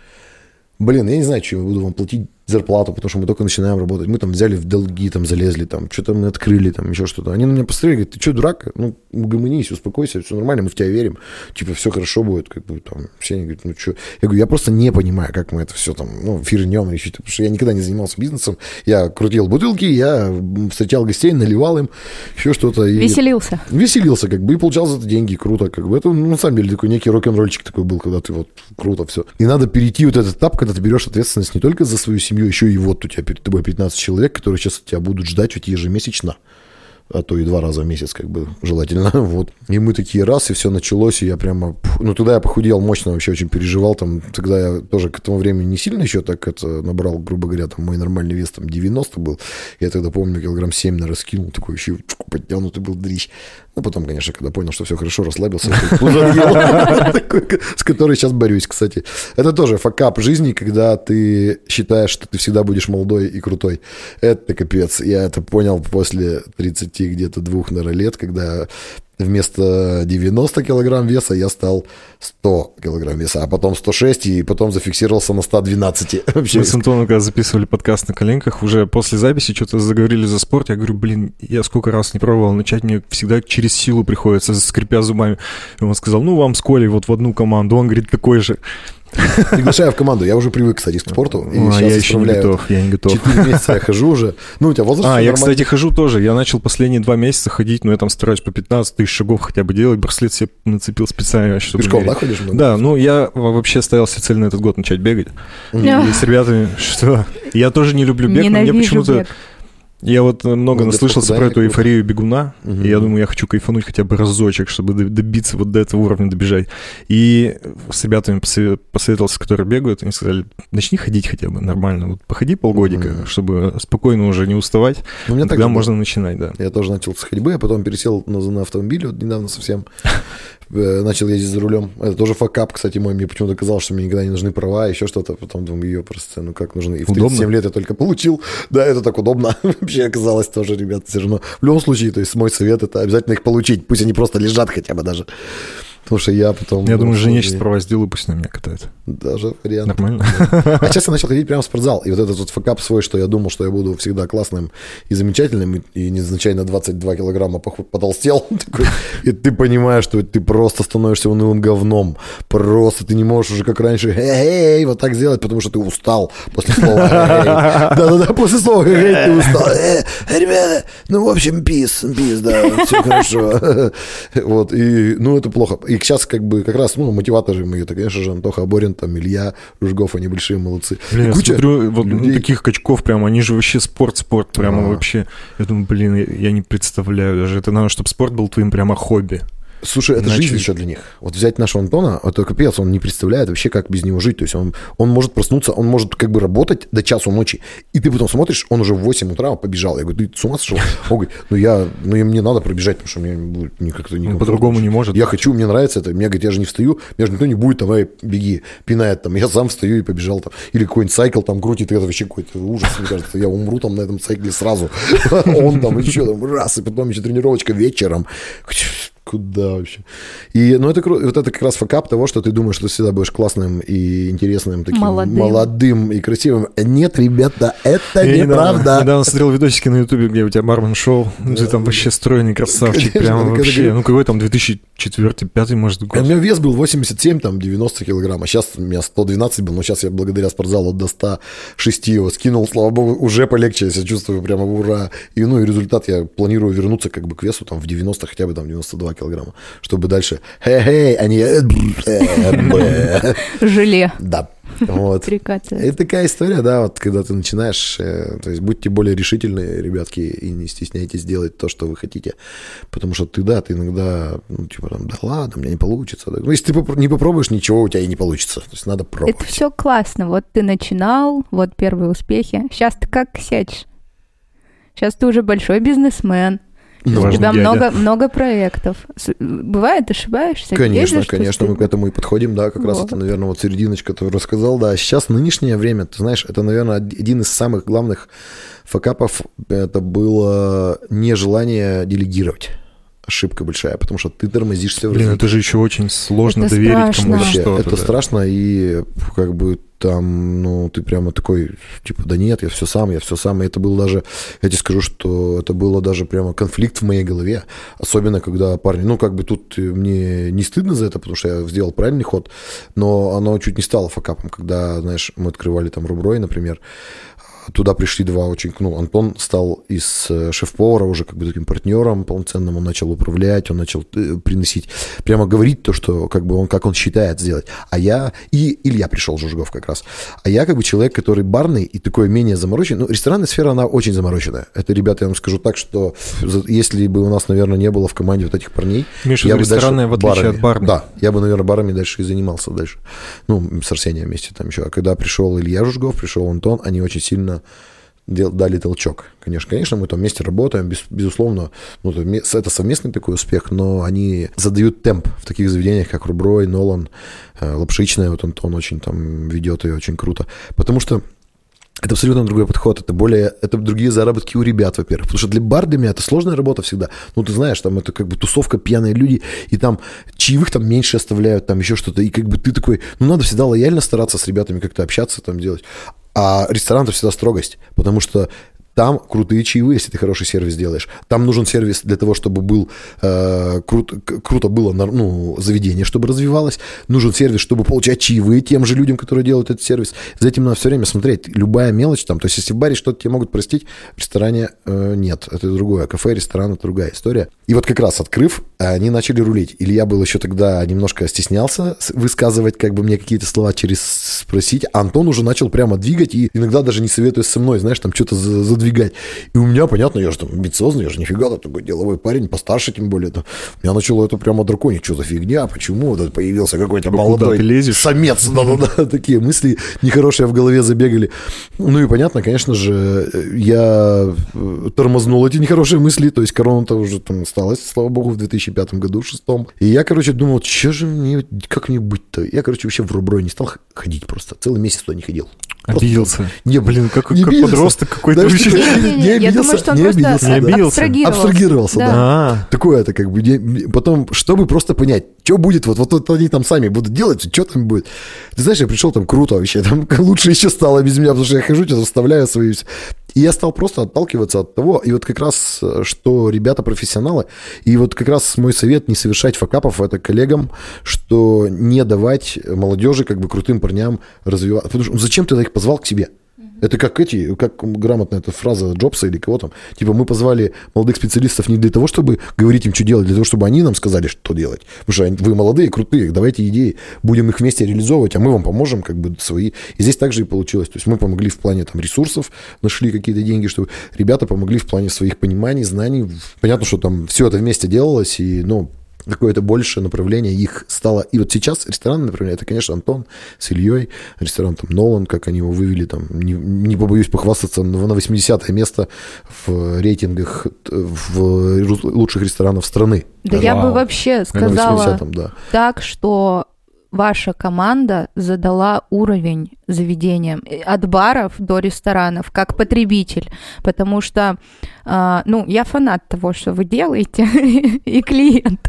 Speaker 3: блин, я не знаю, что я буду вам платить зарплату, потому что мы только начинаем работать. Мы там взяли в долги, там залезли, там что-то мы открыли, там еще что-то. Они на меня посмотрели, говорят, ты что, дурак? Ну, угомонись, успокойся, все нормально, мы в тебя верим. Типа, все хорошо будет, как бы там. Все они говорят, ну что? Я говорю, я просто не понимаю, как мы это все там, ну, фирнем или что-то, потому что я никогда не занимался бизнесом. Я крутил бутылки, я встречал гостей, наливал им, еще что-то. И...
Speaker 2: Веселился.
Speaker 3: Веселился, как бы, и получал за это деньги, круто, как бы. Это, ну, на самом деле, такой некий рок-н-ролльчик такой был, когда ты вот круто все. И надо перейти вот этот этап, когда ты берешь ответственность не только за свою семью, еще и вот у тебя перед тобой 15 человек, которые сейчас тебя будут ждать ведь ежемесячно а то и два раза в месяц, как бы, желательно, [LAUGHS] вот. И мы такие раз, и все началось, и я прямо, ну, туда я похудел мощно, вообще очень переживал, там, тогда я тоже к этому времени не сильно еще так это набрал, грубо говоря, там, мой нормальный вес там 90 был, я тогда, помню, килограмм 7, наверное, скинул, такой еще подтянутый был дрищ. Ну, потом, конечно, когда понял, что все хорошо, расслабился, [LAUGHS] с которой сейчас борюсь, кстати. Это тоже факап жизни, когда ты считаешь, что ты всегда будешь молодой и крутой. Это капец. Я это понял после 30 где-то двух, наверное, лет, когда вместо 90 килограмм веса я стал 100 килограмм веса, а потом 106, и потом зафиксировался на 112. [LAUGHS]
Speaker 1: Вообще. Мы с Антоном, когда записывали подкаст на коленках, уже после записи что-то заговорили за спорт, я говорю, блин, я сколько раз не пробовал начать, мне всегда через силу приходится, скрипя зубами. И он сказал, ну, вам с Колей вот в одну команду. Он говорит, такой же. [LAUGHS]
Speaker 3: Приглашаю в команду. Я уже привык, кстати, к спорту.
Speaker 1: И а, я еще не готов, я не готов.
Speaker 3: Четыре месяца я хожу уже. Ну, у тебя возраст [LAUGHS]
Speaker 1: А, я, кстати, хожу тоже. Я начал последние два месяца ходить, но я там стараюсь по 15 тысяч шагов хотя бы делать. Браслет себе нацепил специально, чтобы...
Speaker 3: Пешком, да, ходишь?
Speaker 1: Да, ну, я вообще ставил себе цель на этот год начать бегать. И с ребятами, [LAUGHS] что... Я тоже не люблю бег, но мне почему-то... Я вот много ну, наслышался про эту эйфорию бегуна, угу. и я думаю, я хочу кайфануть хотя бы разочек, чтобы добиться вот до этого уровня добежать. И с ребятами посоветовался, которые бегают, они сказали, начни ходить хотя бы нормально, вот походи полгодика, угу. чтобы спокойно уже не уставать, ну, у меня тогда можно было. начинать, да.
Speaker 3: Я тоже начал с ходьбы, а потом пересел на, на автомобиль вот недавно совсем. Э, начал ездить за рулем. Это тоже факап, кстати, мой. Мне почему-то казалось, что мне никогда не нужны права, еще что-то. Потом думаю, ее просто, ну как нужны. И в 37 удобно. лет я только получил. Да, это так удобно. [LAUGHS] Вообще оказалось тоже, ребята, все равно. В любом случае, то есть мой совет это обязательно их получить. Пусть они просто лежат хотя бы даже. Потому что я потом...
Speaker 1: Я думаю, жене сейчас права сделаю, пусть на меня катает.
Speaker 3: Даже вариант.
Speaker 1: Нормально. [LAUGHS]
Speaker 3: А сейчас я начал ходить прямо в спортзал. И вот этот вот факап свой, что я думал, что я буду всегда классным и замечательным, и незначайно 22 килограмма потолстел. [LAUGHS] И ты понимаешь, что ты просто становишься унылым говном. Просто ты не можешь уже как раньше эй, вот так сделать, потому что ты устал после слова [LAUGHS] Да-да-да, после слова ты устал. «Э, ребята, ну, в общем, пис, пис, да, все хорошо. Вот, и, ну, это плохо. И сейчас как бы как раз, ну, мотиваторы мои, это, конечно же, Антоха Аборин, там, Илья Ружгов, они большие молодцы.
Speaker 1: Блин, я смотрю, вот людей... таких качков прям, они же вообще спорт-спорт, прямо а. вообще. Я думаю, блин, я не представляю даже. Это надо, чтобы спорт был твоим прямо хобби.
Speaker 3: Слушай, это Иначе... жизнь еще для них. Вот взять нашего Антона, это капец, он не представляет вообще, как без него жить. То есть он, он может проснуться, он может как бы работать до часу ночи, и ты потом смотришь, он уже в 8 утра побежал. Я говорю, ты с ума сошел? [LAUGHS] Он говорит, ну я, ну мне надо пробежать, потому что мне будет как-то
Speaker 1: не По-другому не может.
Speaker 3: Я хочу, мне нравится это. Мне говорит, я же не встаю, мне же никто не будет, давай беги, пинает там. Я сам встаю и побежал там. Или какой-нибудь сайкл там крутит, это вообще какой-то ужас, мне кажется. Я умру там на этом сайкле сразу. [LAUGHS] Он там еще там раз, и потом еще тренировочка вечером Куда вообще? И, ну, это вот это как раз факап того, что ты думаешь, что ты всегда будешь классным и интересным, таким молодым, молодым и красивым. Нет, ребята, это я неправда.
Speaker 1: Недавно, недавно смотрел видосики на Ютубе, где у тебя бармен шоу, да. ты там вообще стройный красавчик, прямо вообще. Ну, какой там 2004-2005, может, год.
Speaker 3: У меня вес был 87, там, 90 килограмм, а сейчас у меня 112 был, но сейчас я благодаря спортзалу до 106 его скинул, слава богу, уже полегче, я себя чувствую прямо ура. И, ну, и результат я планирую вернуться как бы к весу там в 90, хотя бы там 92 килограмма, чтобы дальше хе-хей, они... Э,
Speaker 2: э, Желе.
Speaker 3: Да. Вот. Это такая история, да, вот когда ты начинаешь, э, то есть будьте более решительные, ребятки, и не стесняйтесь делать то, что вы хотите, потому что ты, да, ты иногда, ну, типа, там, да ладно, у меня не получится. Ну, если ты не попробуешь, ничего у тебя и не получится, то есть надо пробовать.
Speaker 2: Это все классно, вот ты начинал, вот первые успехи, сейчас ты как сядешь? Сейчас ты уже большой бизнесмен,
Speaker 3: Ну,
Speaker 2: У тебя
Speaker 1: дядя.
Speaker 2: много, много проектов. Бывает, ошибаешься?
Speaker 3: Конечно,
Speaker 2: ездишь
Speaker 3: конечно, мы к этому и подходим, да, как раз
Speaker 2: Вот.
Speaker 3: это, наверное, вот серединочка, которую рассказал, да. Сейчас, нынешнее время, ты знаешь, это, наверное, од- один из самых главных факапов, это было нежелание делегировать. Ошибка большая, потому что ты тормозишься в
Speaker 1: Блин,
Speaker 3: развитии.
Speaker 1: это же еще очень сложно
Speaker 2: Это
Speaker 1: доверить
Speaker 2: страшно.
Speaker 1: кому-то что-то.
Speaker 3: это
Speaker 1: да.
Speaker 3: страшно, и как бы там, ну, ты прямо такой, типа, да нет, я все сам, я все сам. И это было даже, я тебе скажу, что это было даже прямо конфликт в моей голове. Особенно, когда парни, ну, как бы тут мне не стыдно за это, потому что я сделал правильный ход, но оно чуть не стало факапом, когда, знаешь, мы открывали там Руброй, например, Туда пришли два очень... Ну, Антон стал из э, шеф-повара уже как бы таким партнером полноценным. Он начал управлять, он начал э, приносить... Прямо говорить то, что как бы он, как он считает сделать. А я... И Илья пришел, Жужгов как раз. А я как бы человек, который барный и такой менее замороченный. Ну, ресторанная сфера, она очень замороченная. Это, ребята, я вам скажу так, что если бы у нас, наверное, не было в команде вот этих парней...
Speaker 1: В
Speaker 3: я
Speaker 1: виду
Speaker 3: бы
Speaker 1: ресторанная, в отличие
Speaker 3: барами-
Speaker 1: от барной?
Speaker 3: Да, я бы, наверное, барами дальше и занимался дальше. Ну, с Арсением вместе там еще. А когда пришел Илья Жужгов, пришел Антон, они очень сильно дали толчок. Конечно, конечно, мы там вместе работаем, без- безусловно, ну, это ме- это совместный такой успех, но они задают темп в таких заведениях, как Руброй, Нолан, э, Лапшичная, вот Антон очень там ведет и очень круто. Потому что это абсолютно другой подход, это более, это другие заработки у ребят, во-первых, потому что для бар для меня это сложная работа всегда, ну, ты знаешь, там это как бы тусовка, пьяные люди, и там чаевых там меньше оставляют, там еще что-то, и как бы ты такой, ну, надо всегда лояльно стараться с ребятами как-то общаться, там делать, а ресторан это всегда строгость, потому что там крутые чаевые, если ты хороший сервис делаешь. Там нужен сервис для того, чтобы был э, крут- круто было ну, заведение, чтобы развивалось. Нужен сервис, чтобы получать чаевые тем же людям, которые делают этот сервис. За этим надо все время смотреть. Любая мелочь там. То есть, если в баре что-то тебе могут простить, в ресторане э, нет. Это другое. Кафе, ресторан это другая история. И вот как раз открыв, они начали рулить. Илья был еще тогда немножко стеснялся высказывать как бы мне какие-то слова через спросить. А Антон уже начал прямо двигать и иногда даже не советуясь со мной, знаешь, там что-то за- задвигать. И у меня, понятно, я же там амбициозный, я же нифига там такой деловой парень, постарше тем более. У меня начало это прямо драконить, что за фигня, почему вот появился какой-то
Speaker 1: Куда
Speaker 3: молодой
Speaker 1: ты лезешь?
Speaker 3: самец. Да-да-да, [LAUGHS] такие мысли нехорошие в голове забегали. Ну и понятно, конечно же, я э, тормознул эти нехорошие мысли, то есть корона-то уже там осталась, слава богу, в 2005 году, в шестом. И я, короче, думал, что же мне, как мне быть-то? Я, короче, вообще в Руброй не стал ходить просто, целый месяц туда не ходил. Просто
Speaker 1: Обиделся.
Speaker 3: Не,
Speaker 1: Блин, как,
Speaker 3: не
Speaker 1: как подросток какой-то. Вообще.
Speaker 3: Не
Speaker 2: я
Speaker 3: обиделся,
Speaker 2: думаю, что он
Speaker 3: не
Speaker 2: просто
Speaker 3: обиделся.
Speaker 1: Не
Speaker 2: аб-
Speaker 1: обиделся.
Speaker 2: абстрагировался.
Speaker 3: Абстрагировался, да. Такое это как бы. не- Потом, чтобы просто понять, что будет, вот, вот, вот они там сами будут делать, что там будет. Ты знаешь, я пришел, там круто вообще, там [LAUGHS] лучше еще стало без меня, потому что я хожу, что-то вставляю свои... И я стал просто отталкиваться от того, и вот как раз, что ребята профессионалы, и вот как раз мой совет не совершать факапов это коллегам, что не давать молодежи, как бы крутым парням развиваться. Потому что ну, зачем ты их позвал к себе? Это как эти, как грамотная эта фраза Джобса или кого там. Типа мы позвали молодых специалистов не для того, чтобы говорить им, что делать, для того, чтобы они нам сказали, что делать. Потому что вы молодые, крутые, давайте идеи, будем их вместе реализовывать, а мы вам поможем как бы свои. И здесь также и получилось. То есть мы помогли в плане там ресурсов, нашли какие-то деньги, чтобы ребята помогли в плане своих пониманий, знаний. Понятно, что там все это вместе делалось, и, ну, какое-то большее направление их стало. И вот сейчас ресторанное направление, это, конечно, Антон с Ильей, ресторан там Нолан, как они его вывели, там, не, не побоюсь похвастаться, на на 80 место в рейтингах в лучших ресторанов страны.
Speaker 2: Да я бы вообще сказала
Speaker 3: 80-м, да.
Speaker 2: так, что ваша команда задала уровень заведениям э, от баров до ресторанов как потребитель, потому что, ну, я фанат того, что вы делаете, [LAUGHS] и клиент.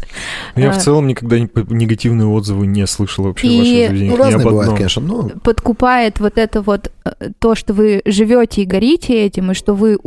Speaker 1: я в
Speaker 2: А,
Speaker 1: целом никогда не- негативные отзывы не слышал вообще в
Speaker 2: И-
Speaker 1: ваших заведениях.
Speaker 3: Ну,
Speaker 1: Ни
Speaker 3: разные бывают, конечно, но
Speaker 2: подкупает вот это вот э, то, что вы живете и горите этим, и что вы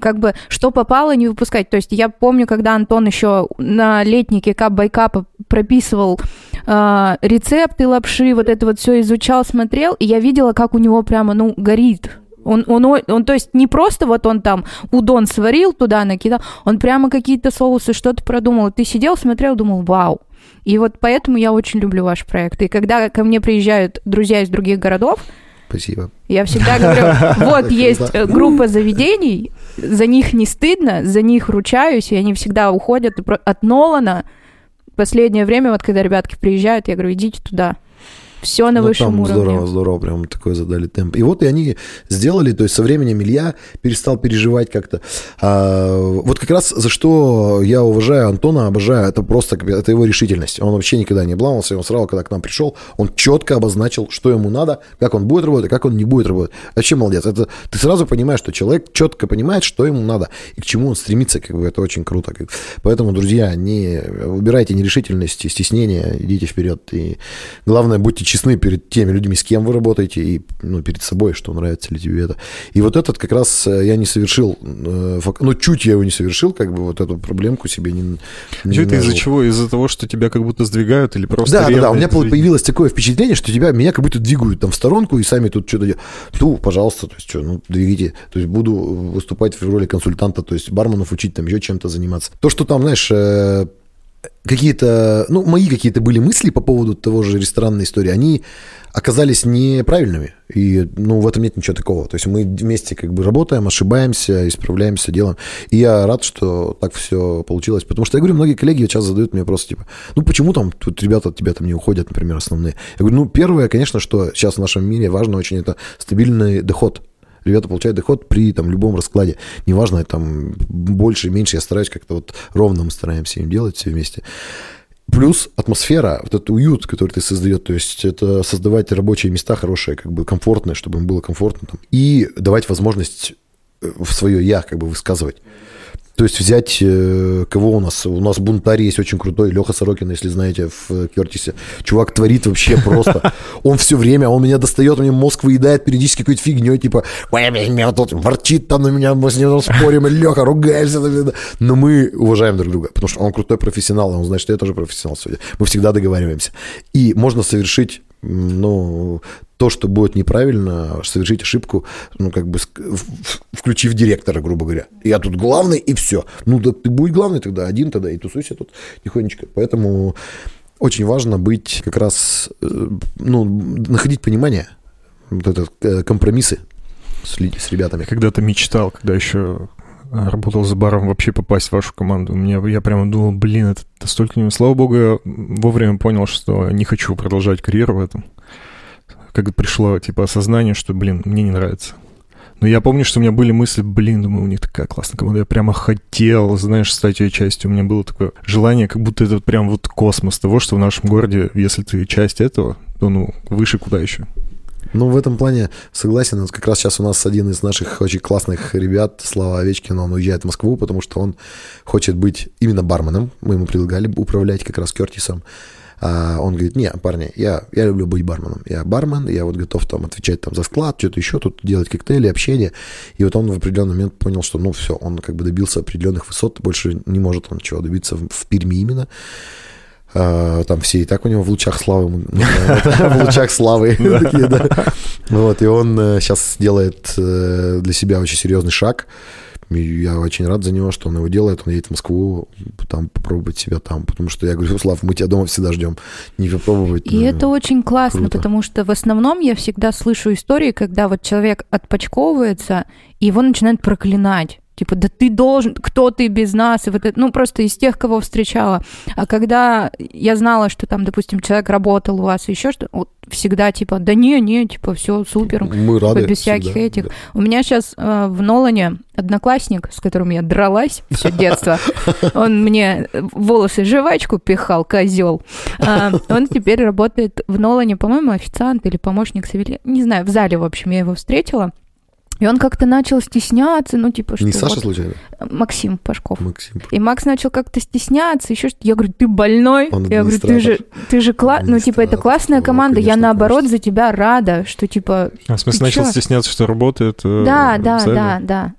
Speaker 2: как бы что попало не выпускать. То есть я помню, когда Антон еще на летнике кап байкапа прописывал э, рецепты лапши, вот это вот все изучал, смотрел, и я видела, как у него прямо, ну, горит. Он, он, о- он, то есть не просто вот он там удон сварил, туда накидал, он прямо какие-то соусы, что-то продумал. Ты сидел, смотрел, думал, вау. И вот поэтому я очень люблю ваш проект. И когда ко мне приезжают друзья из других городов,
Speaker 3: спасибо.
Speaker 2: я всегда говорю, [LAUGHS] вот есть э, группа заведений, за них не стыдно, за них ручаюсь, и они всегда уходят от Нолана. Последнее время, вот когда ребятки приезжают, я говорю, идите туда. Все на
Speaker 3: Ну,
Speaker 2: высшем
Speaker 3: там
Speaker 2: уровне.
Speaker 3: Здорово, здорово, прям такой задали темп. И вот и они сделали, то есть со временем Илья перестал переживать как-то. А, вот как раз за что я уважаю Антона, обожаю, это просто это его решительность. Он вообще никогда не обламывался, он сразу, когда к нам пришел, он четко обозначил, что ему надо, как он будет работать, как он не будет работать. Вообще молодец. Это, ты сразу понимаешь, что человек четко понимает, что ему надо и к чему он стремится, как бы это очень круто. Поэтому, друзья, не выбирайте нерешительность и стеснение, идите вперед. И главное, будьте честны перед теми людьми, с кем вы работаете, и ну, перед собой, что нравится ли тебе это. И вот этот как раз э, я не совершил, э, ну, чуть я его не совершил, как бы вот эту проблемку себе не, не
Speaker 1: это из-за чего? Из-за того, что тебя как будто сдвигают или просто
Speaker 3: Да, да, да, у меня
Speaker 1: двигает?
Speaker 3: появилось такое впечатление, что тебя, меня как будто двигают там в сторонку и сами тут что-то делают. Ну, пожалуйста, то есть что, ну, двигайте. То есть буду выступать в роли консультанта, то есть барменов учить, там еще чем-то заниматься. То, что там, знаешь, э, какие-то, ну, мои какие-то были мысли по поводу того же ресторанной истории, они оказались неправильными. И, ну, в этом нет ничего такого. То есть мы вместе как бы работаем, ошибаемся, исправляемся, делаем. И я рад, что так все получилось. Потому что, я говорю, многие коллеги сейчас задают мне просто, типа, ну, почему там тут ребята от тебя там не уходят, например, основные? Я говорю, ну, первое, конечно, что сейчас в нашем мире важно очень, это стабильный доход. Ребята получают доход при там, любом раскладе. Неважно, там больше, меньше, я стараюсь как-то вот ровно мы стараемся им делать все вместе. Плюс атмосфера, вот этот уют, который ты создаешь, то есть это создавать рабочие места хорошие, как бы комфортные, чтобы им было комфортно там, и давать возможность э, в свое я как бы высказывать. То есть взять, э, кого у нас? У нас бунтарь есть очень крутой, Леха Сорокин, если знаете, в э, Кертисе. Чувак творит вообще [LAUGHS] просто. Он все время, он меня достает, мне мозг выедает периодически какой-то фигней, типа, «Ой, меня тут ворчит там на меня, мы с ним спорим, Леха ругаешься. Но мы уважаем друг друга, потому что он крутой профессионал, он знает, что я тоже профессионал. сегодня. Мы всегда договариваемся. И можно совершить ну, то, что будет неправильно, совершить ошибку, ну, как бы включив директора, грубо говоря. Я тут главный, и все. Ну, да ты будь главный тогда, один тогда, и тусуйся тут тихонечко. Поэтому очень важно быть как раз, э, ну, находить понимание, вот это, э, компромиссы с, с ребятами.
Speaker 1: Когда-то мечтал, когда еще работал за баром, вообще попасть в вашу команду. Мне, я прямо думал, блин, это столько... не- Слава богу, я вовремя понял, что не хочу продолжать карьеру в этом. Как пришло, типа, осознание, что, блин, мне не нравится. Но я помню, что у меня были мысли, блин, думаю, у них такая классная команда. Я прямо хотел, знаешь, стать ее частью. У меня было такое желание, как будто это прям вот космос того, что в нашем городе, если ты часть этого, то, ну, выше куда еще.
Speaker 3: Ну, в этом плане согласен. Вот как раз сейчас у нас один из наших очень классных ребят, Слава Овечкин, он уезжает в Москву, потому что он хочет быть именно барменом. Мы ему предлагали управлять как раз Кертисом. А он говорит, не, парни, я, я люблю быть барменом. Я бармен, я вот готов там отвечать там за склад, что-то еще тут делать коктейли, общение. И вот он в определенный момент понял, что ну все, он как бы добился определенных высот, больше не может он ничего добиться в, в Перми именно. А, там все и так у него в лучах славы, [LAUGHS] в лучах славы [LAUGHS] такие, да. Вот, и он сейчас делает э, для себя очень серьезный шаг. И я очень рад за него, что он его делает. Он едет в Москву, там попробовать себя там. Потому что я говорю, [LAUGHS] Слав, мы тебя дома всегда ждем. Не попробовать.
Speaker 2: И
Speaker 3: ну,
Speaker 2: это очень классно,
Speaker 3: круто.
Speaker 2: потому что в основном я всегда слышу истории, когда вот человек отпочковывается, и его начинают проклинать. Типа, да ты должен, кто ты без нас? И вот это, ну, просто из тех, кого встречала. А когда я знала, что там, допустим, человек работал у вас, еще что вот всегда типа, да не, не, типа, все супер.
Speaker 3: Мы рады.
Speaker 2: без всяких
Speaker 3: всегда,
Speaker 2: этих.
Speaker 3: да.
Speaker 2: У меня сейчас э, в Нолане одноклассник, с которым я дралась все детство. [LAUGHS] Он мне волосы жвачку пихал, козел. Он теперь работает в Нолане, по-моему, официант или помощник. Не знаю, в зале, в общем, я его встретила. И он как-то начал стесняться, ну, типа, что
Speaker 3: Не Саша
Speaker 2: вот-
Speaker 3: случайно?
Speaker 2: Максим Пашков.
Speaker 3: Максим.
Speaker 2: И Макс начал как-то стесняться, еще что Я говорю, ты больной?
Speaker 3: Он
Speaker 2: я говорю, ты же, ты же кла... Ну, типа, это классная
Speaker 3: Ну,
Speaker 2: команда. я,
Speaker 3: конечно,
Speaker 2: наоборот,
Speaker 3: конечно.
Speaker 2: за тебя рада, что, типа,
Speaker 1: А, в смысле, начал
Speaker 2: чё?
Speaker 1: стесняться, что работает э,
Speaker 2: Да, да, да, да.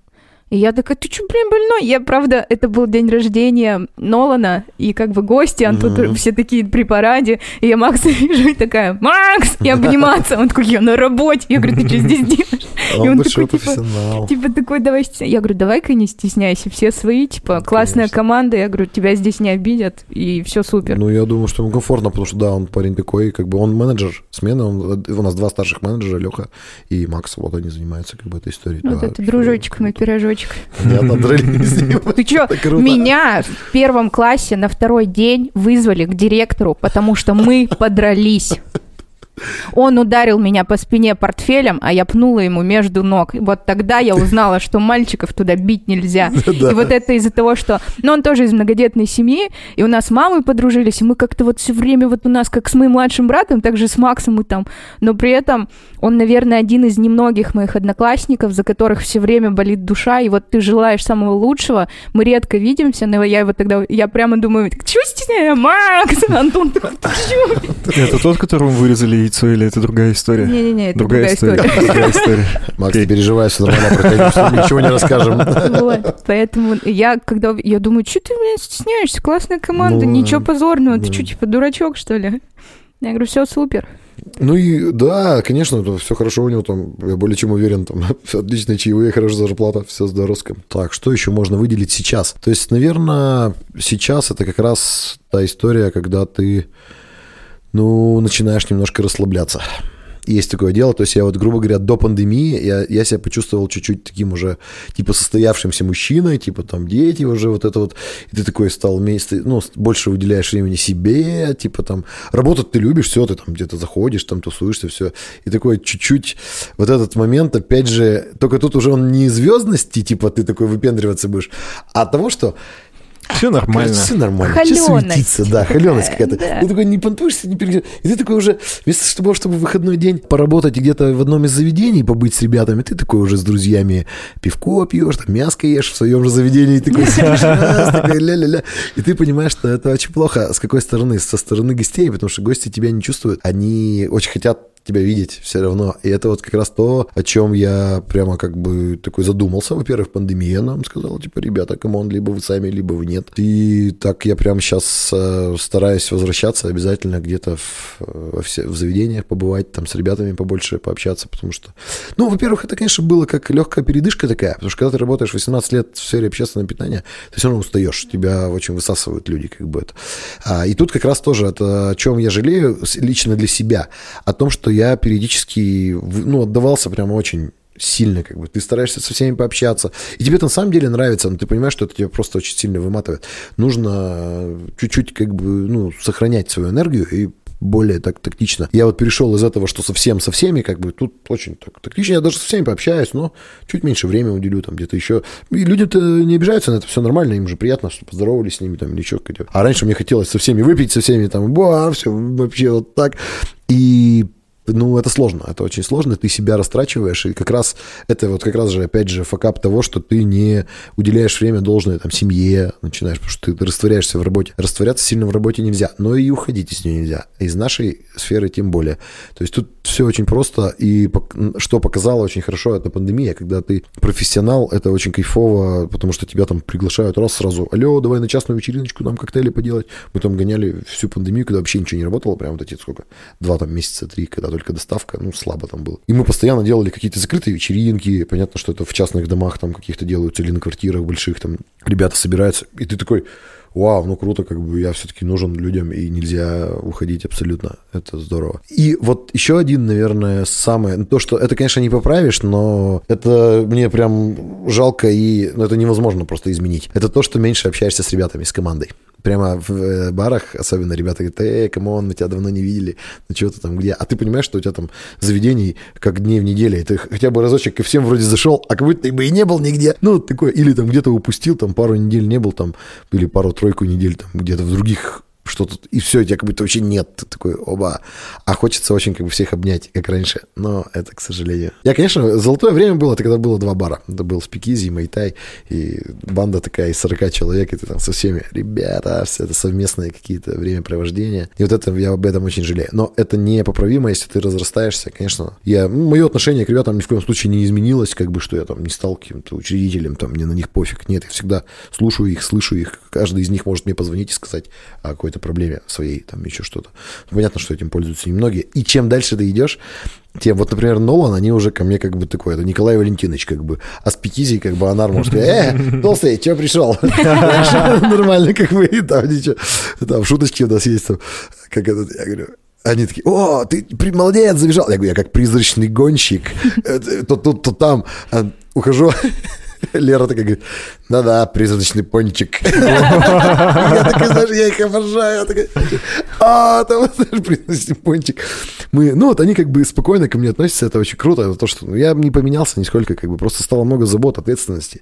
Speaker 2: И я такая, ты что, блин, больной? Я, правда, это был день рождения Нолана, и как бы гости, а тут все такие при параде, и я Макса [LAUGHS] вижу, и такая, Макс! И обниматься. Он такой, я на работе. Я говорю, ты что здесь делаешь?
Speaker 3: Он,
Speaker 2: И он такой, типа. Типа такой, давай. Я говорю, давай-ка не стесняйся, все свои, типа, классная
Speaker 3: конечно.
Speaker 2: команда, я говорю, тебя здесь не обидят, и все супер.
Speaker 3: Ну, я думаю, что ему комфортно, потому что, да, он парень такой, как бы он менеджер смены, он, у нас два старших менеджера, Леха и Макс, вот они занимаются как бы этой историей.
Speaker 2: Вот
Speaker 3: Да,
Speaker 2: это дружочек мой, пирожочек.
Speaker 3: Ним. [LAUGHS]
Speaker 2: Ты
Speaker 3: круто.
Speaker 2: меня в первом классе на второй день вызвали к директору, потому что мы подрались. Он ударил меня по спине портфелем, а я пнула ему между ног. И вот тогда я узнала, что мальчиков туда бить нельзя. [LAUGHS] И вот это из-за того, что... Ну, он тоже из многодетной семьи, и у нас с мамой подружились, и мы как-то вот все время вот у нас, как с моим младшим братом, так же с Максом мы там. Но при этом он, наверное, один из немногих моих одноклассников, за которых все время болит душа, и вот ты желаешь самого лучшего. Мы редко видимся, но я его тогда... Я прямо думаю, чего стесняю, Макс? [LAUGHS] Антон,
Speaker 1: Это тот, которому вырезали яйцо, или это другая история?
Speaker 2: Не-не-не, это другая история.
Speaker 1: Другая история.
Speaker 3: Макс, не переживай, все нормально, проходим, ничего не расскажем. [LAUGHS]
Speaker 2: Вот, поэтому я, когда... Я думаю, что ты, блин, стесняешься? Классная команда,
Speaker 3: Ну,
Speaker 2: ничего позорного. Ты что, типа, дурачок, что ли? Я говорю, все супер.
Speaker 3: Ну и да, конечно, все хорошо у него там, я более чем уверен, там [LAUGHS] отличные чаевые, хорошая зарплата, все здоровско. Так, что еще можно выделить сейчас? То есть, наверное, сейчас это как раз та история, когда ты, ну, начинаешь немножко расслабляться. Есть такое дело, то есть я вот, грубо говоря, до пандемии я, я себя почувствовал чуть-чуть таким уже, типа, состоявшимся мужчиной, типа, там, дети уже, вот это вот, и ты такой стал вместе, ну, больше уделяешь времени себе, типа, там, работать ты любишь, все, ты там где-то заходишь, там, тусуешься, все, и такой чуть-чуть вот этот момент, опять же, только тут уже он не звездности, типа, ты такой выпендриваться будешь, а от того, что
Speaker 1: Все нормально.
Speaker 3: все нормально.
Speaker 2: Холёность
Speaker 3: суетиться, да, холеность какая-то.
Speaker 2: да.
Speaker 3: Ты такой не понтуешься, не перегрев- И ты такой уже, вместо того, чтобы в выходной день поработать и где-то в одном из заведений, побыть с ребятами, ты такой уже с друзьями пивко пьешь, там мяско ешь в своем же заведении, и такой сидишь, ля-ля-ля. И ты понимаешь, что это очень плохо. С какой стороны? Со стороны гостей, потому что гости тебя не чувствуют. Они очень хотят тебя видеть все равно. И это вот как раз то, о чем я прямо как бы такой задумался. Во-первых, пандемия нам сказала, типа, ребята, come on, либо вы сами, либо вы нет. И так я прямо сейчас стараюсь возвращаться обязательно где-то в, во все, в заведениях побывать, там с ребятами побольше пообщаться, потому что, ну, во-первых, это, конечно, было как легкая передышка такая, потому что когда ты работаешь 18 лет в сфере общественного питания, ты все равно устаешь, тебя очень высасывают люди, как бы это. А, и тут как раз тоже это о чем я жалею лично для себя, о том, что я периодически, ну, отдавался прямо очень сильно, как бы, ты стараешься со всеми пообщаться, и тебе это на самом деле нравится, но ты понимаешь, что это тебя просто очень сильно выматывает. Нужно чуть-чуть, как бы, ну, сохранять свою энергию и более так тактично. Я вот перешел из этого, что совсем со всеми, как бы тут очень так тактично. Я даже со всеми пообщаюсь, но чуть меньше времени уделю там где-то еще. И люди-то не обижаются на это, все нормально, им же приятно, что поздоровались с ними там или что. А раньше мне хотелось со всеми выпить, со всеми там, ба, все вообще вот так. И ну, это сложно, это очень сложно, ты себя растрачиваешь, и как раз это вот как раз же, опять же, факап того, что ты не уделяешь время должное там семье, начинаешь, потому что ты растворяешься в работе. Растворяться сильно в работе нельзя, но и уходить из нее нельзя. Из нашей сферы тем более. То есть тут все очень просто, и что показало очень хорошо, это пандемия, когда ты профессионал, это очень кайфово, потому что тебя там приглашают раз сразу, алло, давай на частную вечериночку нам коктейли поделать. Мы там гоняли всю пандемию, когда вообще ничего не работало, прям вот эти сколько, два там месяца, три, когда только доставка, ну, слабо там было. И мы постоянно делали какие-то закрытые вечеринки, понятно, что это в частных домах там каких-то делаются или на квартирах больших, там ребята собираются, и ты такой, вау, ну круто, как бы я все-таки нужен людям, и нельзя уходить абсолютно. Это здорово. И вот еще один, наверное, самое, ну, то, что это, конечно, не поправишь, но это мне прям жалко, и ну, это невозможно просто изменить. Это то, что меньше общаешься с ребятами, с командой. Прямо в э, барах, особенно ребята говорят, эй, come on, мы тебя давно не видели, ну что ты там, где? А ты понимаешь, что у тебя там заведений как дней в неделе, и ты хотя бы разочек ко всем вроде зашел, а как будто ты бы и не был нигде. Ну, такое, или там где-то упустил, там пару недель не был, там, или пару-тройку недель там где-то в других что-то, и все, тебя как будто вообще нет. Ты такой, оба. А хочется очень как бы всех обнять, как раньше. Но это, к сожалению. Я, конечно, золотое время было, это когда было два бара. Это был Спикизи и Майтай, и банда такая из 40 человек, и ты там со всеми, ребята, все это совместные какие-то времяпровождения. И вот это я об этом очень жалею. Но это непоправимо, если ты разрастаешься, конечно. Я, ну, мое отношение к ребятам ни в коем случае не изменилось, как бы, что я там не стал каким-то учредителем, там, мне на них пофиг. Нет, я всегда слушаю их, слышу их. Каждый из них может мне позвонить и сказать о какой-то проблеме своей, там, еще что-то. Ну, Понятно, что этим пользуются немногие. И чем дальше ты идешь, тем, вот, например, Нолан, они уже ко мне как бы такой, это Николай Валентинович, как бы, а с Пикизи, как бы, Анар может сказать, э, толстый, что пришел? [LAUGHS] Нормально, как бы, там ничего, там шуточки у нас есть, там, как этот, я говорю, они такие, о, ты молодец, забежал. Я говорю, я как призрачный гонщик, э, то тут, то там. А, Ухожу, [LAUGHS] Лера такая говорит, да-да, призрачный пончик. [LAUGHS] Я такой, знаешь, я их обожаю. А, там, [LAUGHS] знаешь, призрачный пончик. мы, ну вот они как бы спокойно ко мне относятся, это очень круто, это то, что ну, я не поменялся нисколько, как бы просто стало много забот, ответственности,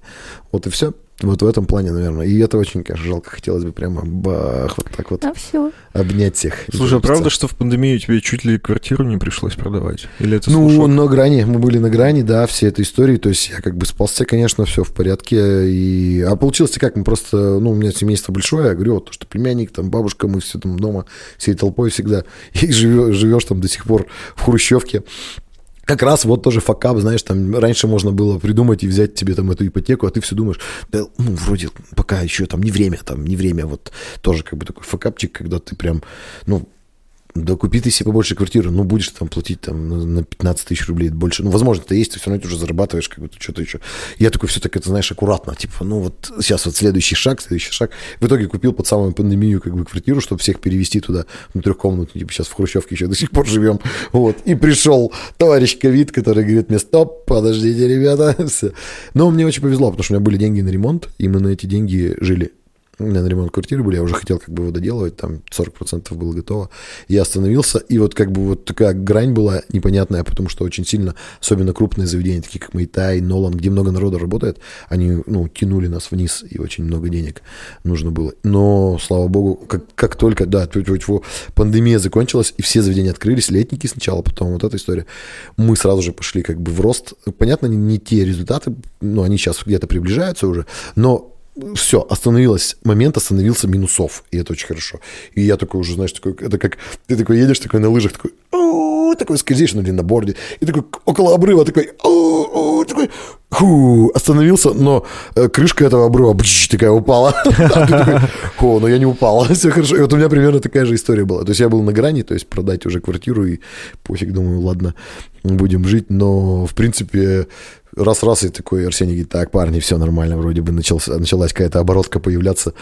Speaker 3: вот и все. Вот в этом плане, наверное. И это очень, конечно, жалко. Хотелось бы прямо бах, вот так вот
Speaker 2: А все.
Speaker 3: обнять всех.
Speaker 1: Слушай, а правда, что в пандемию тебе чуть ли квартиру не пришлось продавать? Или это
Speaker 3: Ну,
Speaker 1: слушок?
Speaker 3: на грани, мы были на грани, да, всей этой истории, то есть я как бы спался, конечно, все в порядке, и... а получилось как, мы просто, ну, у меня семейство большое, я говорю, вот, то, что племянник, там, бабушка, мы все там дома, всей толпой всегда, [LAUGHS] и живешь, живешь там до сих пор в хрущевке, как раз вот тоже факап, знаешь, там раньше можно было придумать и взять тебе там эту ипотеку, а ты все думаешь, да, ну, вроде пока еще там не время, там не время, вот тоже как бы такой факапчик, когда ты прям, ну, да купи ты себе побольше квартиру, ну, будешь там платить там на- на 15 тысяч рублей больше. Ну, возможно, это есть, ты все равно уже зарабатываешь, как бы что-то еще. Я такой все так, это, знаешь, аккуратно, типа, ну, вот сейчас вот следующий шаг, следующий шаг. В итоге купил под самую пандемию, как бы, квартиру, чтобы всех перевести туда, ну, трехкомнатную, типа, сейчас в Хрущевке еще до сих пор живем. Вот. И пришел товарищ ковид, который говорит мне, стоп, подождите, ребята. [LAUGHS] Но мне очень повезло, потому что у меня были деньги на ремонт, и мы на эти деньги жили. На ремонт квартиры были, я уже хотел как бы его доделывать, там 40% было готово. Я остановился, и вот как бы вот такая грань была непонятная, потому что очень сильно, особенно крупные заведения, такие как Майтай, Нолан, где много народа работает, они, ну, тянули нас вниз, и очень много денег нужно было. Но, слава богу, как, как только, да, пандемия закончилась, и все заведения открылись, летники сначала, потом вот эта история, мы сразу же пошли как бы в рост. Понятно, не, не те результаты, ну, они сейчас где-то приближаются уже, но все, остановилось, момент остановился минусов, и это очень хорошо. И я такой уже, знаешь, такой, это как, ты такой едешь, такой на лыжах, такой, такой скользишь, ну, на борде, и такой около обрыва, такой, такой, ху, остановился, но э, крышка этого обрыва, бч, такая упала. [LAUGHS] Такой, О, но я не упал, [LAUGHS] все хорошо. И вот у меня примерно такая же история была. То есть я был на грани, то есть продать уже квартиру, и пофиг, думаю, ладно, будем жить, но, в принципе, раз-раз и такой Арсений говорит, так, парни, все нормально, вроде бы начался, началась какая-то оборотка появляться.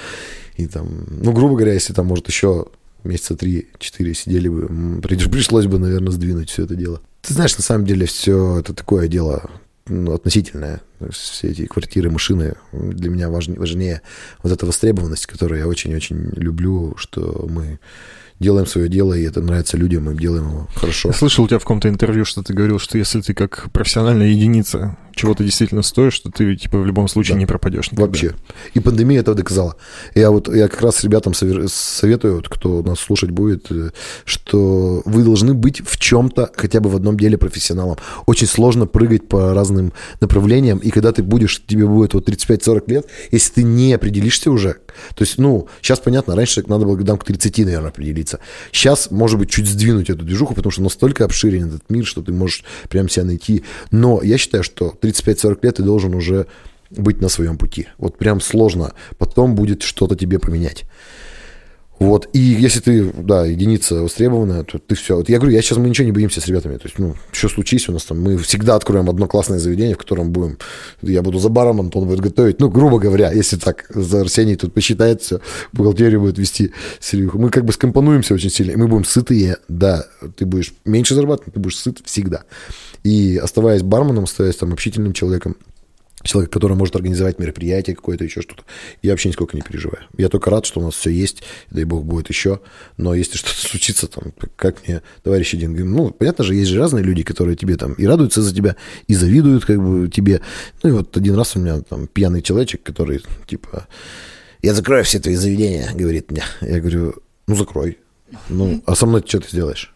Speaker 3: И там, ну, грубо говоря, если там, может, еще месяца три-четыре сидели бы, пришлось бы, наверное, сдвинуть все это дело. Ты знаешь, на самом деле все это такое дело ну, относительное. Все эти квартиры, машины для меня важнее, важнее вот эта востребованность, которую я очень-очень люблю, что мы делаем свое дело, и это нравится людям, мы делаем его хорошо.
Speaker 1: Я слышал у тебя в каком-то интервью, что ты говорил, что если ты как профессиональная единица чего-то действительно стоишь, что ты типа в любом случае
Speaker 3: Да.
Speaker 1: не пропадешь никогда.
Speaker 3: Вообще. И пандемия это доказала. Я вот я как раз ребятам советую, вот, кто нас слушать будет, э, что вы должны быть в чем-то, хотя бы в одном деле профессионалом. Очень сложно прыгать по разным направлениям, и когда ты будешь, тебе будет вот 35-40 лет, если ты не определишься уже, то есть, ну, сейчас понятно, раньше надо было годам к 30, наверное, определиться. Сейчас, может быть, чуть сдвинуть эту движуху, потому что настолько обширен этот мир, что ты можешь прям себя найти. Но я считаю, что 35-40 лет ты должен уже быть на своем пути. Вот прям сложно. Потом будет что-то тебе поменять. Вот, и если ты, да, единица востребованная, то ты все. Вот я говорю, я сейчас мы ничего не боимся с ребятами. То есть, ну, что случись у нас там, мы всегда откроем одно классное заведение, в котором будем, я буду за баром, Антон будет готовить. Ну, грубо говоря, если так, за Арсений тут посчитает все, бухгалтерию будет вести Серегу. Мы как бы скомпонуемся очень сильно, и мы будем сытые, да, ты будешь меньше зарабатывать, ты будешь сыт всегда. И оставаясь барменом, оставаясь там общительным человеком, человек, который может организовать мероприятие какое-то, еще что-то. Я вообще нисколько не переживаю. Я только рад, что у нас все есть, дай бог будет еще. Но если [LAUGHS] что-то случится, там, как мне товарищ один говорит, ну, понятно же, есть же разные люди, которые тебе там и радуются за тебя, и завидуют как бы тебе. Ну, и вот один раз у меня там пьяный человечек, который, типа, я закрою все твои заведения, говорит мне. Я говорю, ну, закрой. Ну, а со мной что ты сделаешь?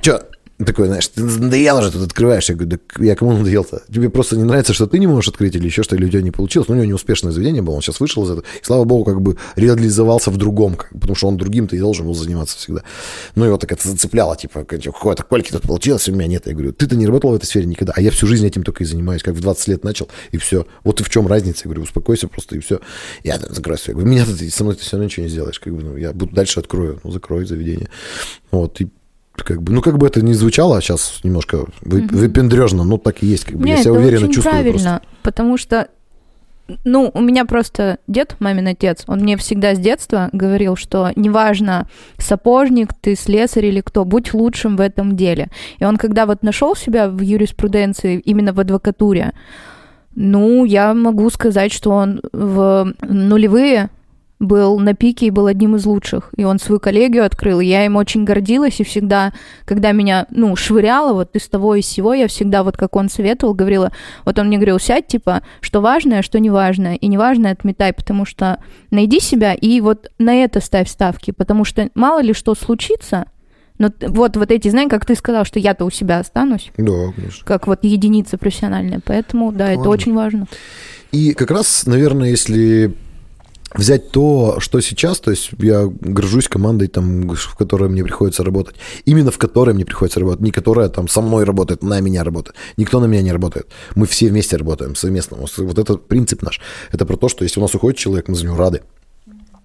Speaker 3: Че? Такой, знаешь, ты надоело же тут открываешь. Я говорю, да я кому надоел-то? Тебе просто не нравится, что ты не можешь открыть или еще что, или у тебя не получилось. Ну, у него неуспешное заведение было, он сейчас вышел из этого. И, слава богу, как бы реализовался в другом, как потому что он другим ты и должен был заниматься всегда. Ну, его так это зацепляло, типа, какое-то кольки тут получилось, у меня нет. Я говорю, ты-то не работал в этой сфере никогда, а я всю жизнь этим только и занимаюсь, как в 20 лет начал, и все. Вот и в чем разница? Я говорю, успокойся просто, и все. Я там закрою. Я говорю, меня ты, со мной ты все равно ничего не сделаешь. Как бы, ну, я буду дальше открою, ну, закрой заведение. Вот, и как бы, ну, как бы это не звучало сейчас немножко вы, выпендрежно, но так и есть. Как бы. я
Speaker 2: Нет,
Speaker 3: себя
Speaker 2: это
Speaker 3: уверенно
Speaker 2: очень
Speaker 3: чувствую
Speaker 2: правильно, потому что, ну, у меня просто дед, мамин отец, он мне всегда с детства говорил, что неважно, сапожник, ты слесарь или кто, будь лучшим в этом деле. И он, когда вот нашел себя в юриспруденции, именно в адвокатуре, ну, я могу сказать, что он в нулевые был на пике и был одним из лучших. И он свою коллегию открыл. И я им очень гордилась. И всегда, когда меня, ну, швыряло вот из того и сего, я всегда, вот как он советовал, говорила, вот он мне говорил, сядь, типа, что важное, что неважное. И неважное отметай, потому что найди себя и вот на это ставь ставки. Потому что мало ли что случится, но вот, вот эти, знаешь, как ты сказал, что я-то у себя останусь,
Speaker 3: Да, конечно.
Speaker 2: как вот единица профессиональная. Поэтому, да, это
Speaker 3: Важно.
Speaker 2: очень важно.
Speaker 3: И как раз, наверное, если взять то, что сейчас, то есть я горжусь командой, там, в которой мне приходится работать, именно в которой мне приходится работать, не которая там со мной работает, на меня работает. Никто на меня не работает. Мы все вместе работаем совместно. Вот это принцип наш. Это про то, что если у нас уходит человек, мы за него рады.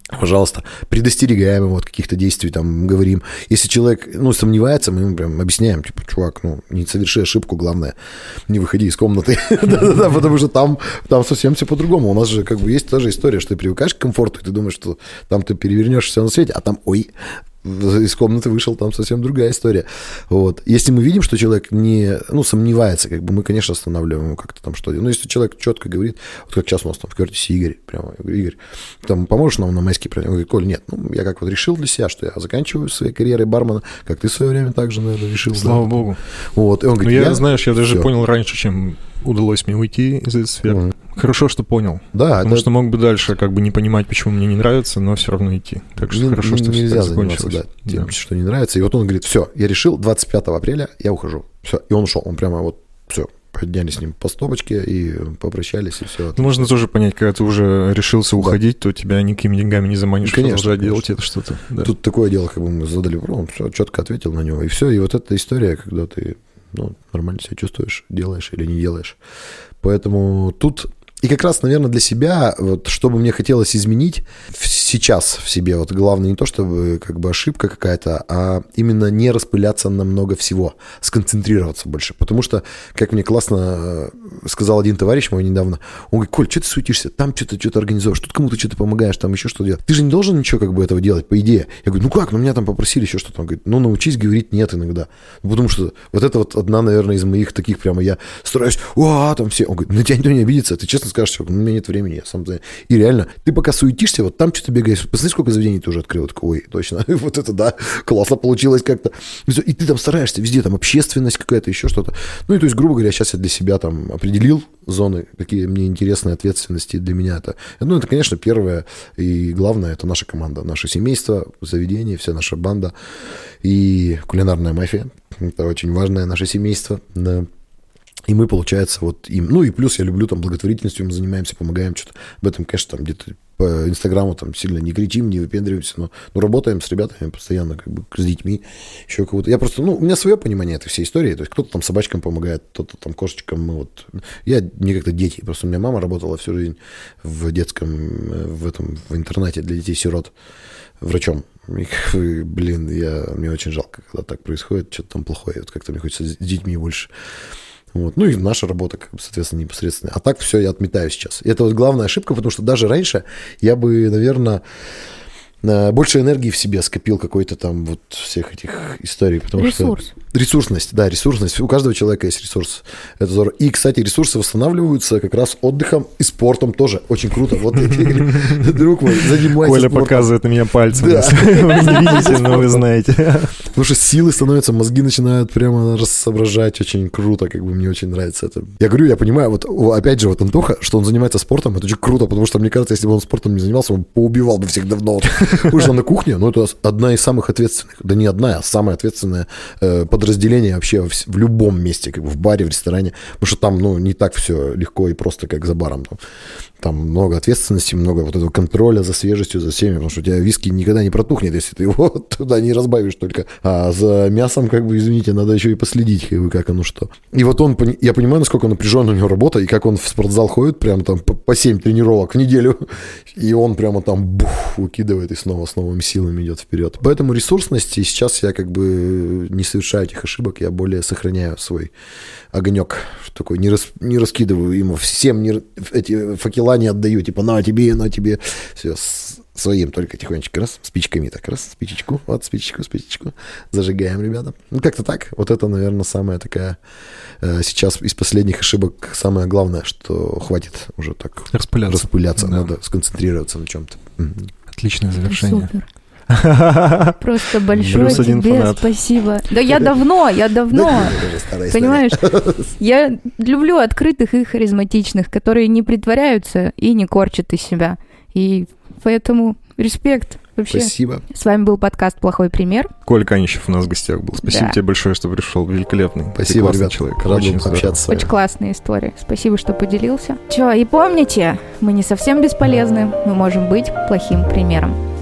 Speaker 3: Пожалуйста, предостерегаем его от каких-то действий, там, говорим. Если человек, ну, сомневается, мы ему прям объясняем, типа, чувак, ну, не соверши ошибку, главное, не выходи из комнаты. [LAUGHS] Потому что там, там совсем все по-другому. У нас же, как бы, есть та же история, что ты привыкаешь к комфорту, и ты думаешь, что там ты перевернешь все на свете, а там, ой, из комнаты вышел, там совсем другая история. Вот. Если мы видим, что человек не, ну, сомневается, как бы мы, конечно, останавливаем его как-то там что-то. Но если человек четко говорит, вот как сейчас у нас там в Кертисе Игорь, прямо, я говорю, Игорь, там поможешь нам на майский праздник? Он говорит, Коль, нет, ну, я как вот решил для себя, что я заканчиваю своей карьерой бармена, как ты в свое время также, наверное, решил. да.
Speaker 1: Слава богу.
Speaker 3: Вот. И он
Speaker 1: Ну,
Speaker 3: говорит,
Speaker 1: я, знаешь, я даже
Speaker 3: всё.
Speaker 1: понял раньше, чем удалось мне уйти из этой сферы.
Speaker 3: Мгм.
Speaker 1: Хорошо, что понял.
Speaker 3: Да,
Speaker 1: Потому
Speaker 3: это-
Speaker 1: что мог бы дальше как бы не понимать, почему мне не нравится, но все равно идти. Так что
Speaker 3: Ну,
Speaker 1: хорошо, что все
Speaker 3: нельзя заниматься,
Speaker 1: закончилось.
Speaker 3: да, тем,
Speaker 1: Да.
Speaker 3: что не нравится. И вот он говорит, все, я решил, 25 апреля я ухожу. Все, и он ушел. Он прямо вот, все, подняли с ним по стопочке и попрощались, и все.
Speaker 1: Ну, Можно тоже понять, когда ты уже решился
Speaker 3: Да.
Speaker 1: уходить, то тебя никакими деньгами не заманишь,
Speaker 3: Конечно,
Speaker 1: продолжать
Speaker 3: конечно.
Speaker 1: делать это что-то. Да.
Speaker 3: Тут такое дело, как бы мы задали вопрос, он все, четко ответил на него. И все, и вот эта история, когда ты ну, нормально себя чувствуешь, делаешь или не делаешь. Поэтому тут... И как раз, наверное, для себя, вот, что бы мне хотелось изменить сейчас в себе, вот главное не то, чтобы как бы ошибка какая-то, а именно не распыляться на много всего, сконцентрироваться больше. Потому что, как мне классно э, сказал один товарищ мой недавно, он говорит, Коль, что ты суетишься? Там что-то что-то организовываешь, тут кому-то что-то помогаешь, там еще что-то делать. Ты же не должен ничего как бы этого делать, по идее. Я говорю, ну как, ну меня там попросили еще что-то. Он говорит, ну научись говорить нет иногда. Ну, потому что вот это вот одна, наверное, из моих таких прямо, я стараюсь, а там все. Он говорит, на тебя никто не обидится, ты честно скажешь, чувак, ну, у меня нет времени, я сам знаю. И реально, ты пока суетишься, вот там что-то бегаешь, посмотри, сколько заведений ты уже открыл. Такой, ой, точно, [LAUGHS] вот это да, классно получилось как-то. И ты там стараешься везде, там общественность какая-то, еще что-то. Ну и то есть, грубо говоря, сейчас я для себя там определил зоны, какие мне интересны ответственности для меня это. Ну, это, конечно, первое и главное, это наша команда, наше семейство, заведение, вся наша банда и кулинарная мафия. Это очень важное наше семейство. Да. И мы, получается, вот им... Ну и плюс я люблю там благотворительностью, мы занимаемся, помогаем что-то. Об этом, конечно, там где-то по Инстаграму там сильно не кричим, не выпендриваемся, но, но работаем с ребятами постоянно, как бы с детьми, еще кого-то. Я просто, ну, у меня свое понимание этой всей истории. То есть кто-то там собачкам помогает, кто-то там кошечкам. Мы вот... Я не как-то дети. Просто у меня мама работала всю жизнь в детском, э, в этом, в интернате для детей-сирот врачом. И, блин, я, мне очень жалко, когда так происходит, что-то там плохое. Вот как-то мне хочется с детьми больше. Вот. Ну и наша работа, как бы, соответственно, непосредственно. А так все я отметаю сейчас. И это вот главная ошибка, потому что даже раньше я бы, наверное, больше энергии в себе скопил какой-то там вот всех этих историй. Потому
Speaker 2: Ресурс.
Speaker 3: Что... Ресурсность, да, ресурсность. У каждого человека есть ресурс. Это здорово. И, кстати, ресурсы восстанавливаются как раз отдыхом и спортом тоже. Очень круто. Вот, [LAUGHS] друг мой, занимайся
Speaker 1: Коля показывает на меня пальцем. [LAUGHS] Вы не видите, но вы знаете.
Speaker 3: Потому что силы становятся, мозги начинают прямо соображать. Очень круто, как бы мне очень нравится это. Я говорю, я понимаю, вот опять же, вот Антоха, что он занимается спортом, это очень круто, потому что мне кажется, если бы он спортом не занимался, он поубивал бы всех давно. [LAUGHS] Что на кухне, ну, это одна из самых ответственных, да не одна, а самое ответственное э, подразделение вообще в, любом месте, как в баре, в ресторане, потому что там, ну, не так все легко и просто, как за баром. Там, там много ответственности, много вот этого контроля за свежестью, за всеми, потому что у тебя виски никогда не протухнет, если ты его [LAUGHS] туда не разбавишь только. А за мясом, как бы, извините, надо еще и последить, как бы, как оно что. И вот он, я понимаю, насколько напряженная у него работа, и как он в спортзал ходит, прям там по, по 7 тренировок в неделю, [LAUGHS] и он прямо там бух, выкидывает и снова с новыми силами идет вперед. Поэтому ресурсность, и сейчас я как бы не совершаю этих ошибок, я более сохраняю свой огонек, такой, не, рас, не раскидываю ему всем, не, эти факела не отдаю, типа, на тебе, на тебе, все, с своим только тихонечко, раз, спичками так, раз, спичечку, вот, спичечку, спичечку, зажигаем, ребята. Ну, как-то так, вот это, наверное, самая такая, э, сейчас из последних ошибок самое главное, что хватит уже так
Speaker 1: Распыляться.
Speaker 3: распыляться,
Speaker 1: Да.
Speaker 3: надо сконцентрироваться на чем-то.
Speaker 1: Отличное завершение.
Speaker 2: Супер. Просто большое тебе
Speaker 1: фанат.
Speaker 2: спасибо. Да я давно, я давно. Понимаешь, я люблю открытых и харизматичных, которые не притворяются и не корчат из себя. И поэтому респект вообще.
Speaker 3: Спасибо.
Speaker 2: С вами был подкаст «Плохой пример».
Speaker 1: Коля Канищев у нас в гостях был. Спасибо
Speaker 2: Да.
Speaker 1: тебе большое, что пришел. Великолепный.
Speaker 3: Спасибо, ребят.
Speaker 1: человек.
Speaker 3: Рад
Speaker 1: Очень
Speaker 3: пообщаться.
Speaker 2: Очень классная история. Спасибо, что поделился. Че, и помните, мы не совсем бесполезны. Мы можем быть плохим примером.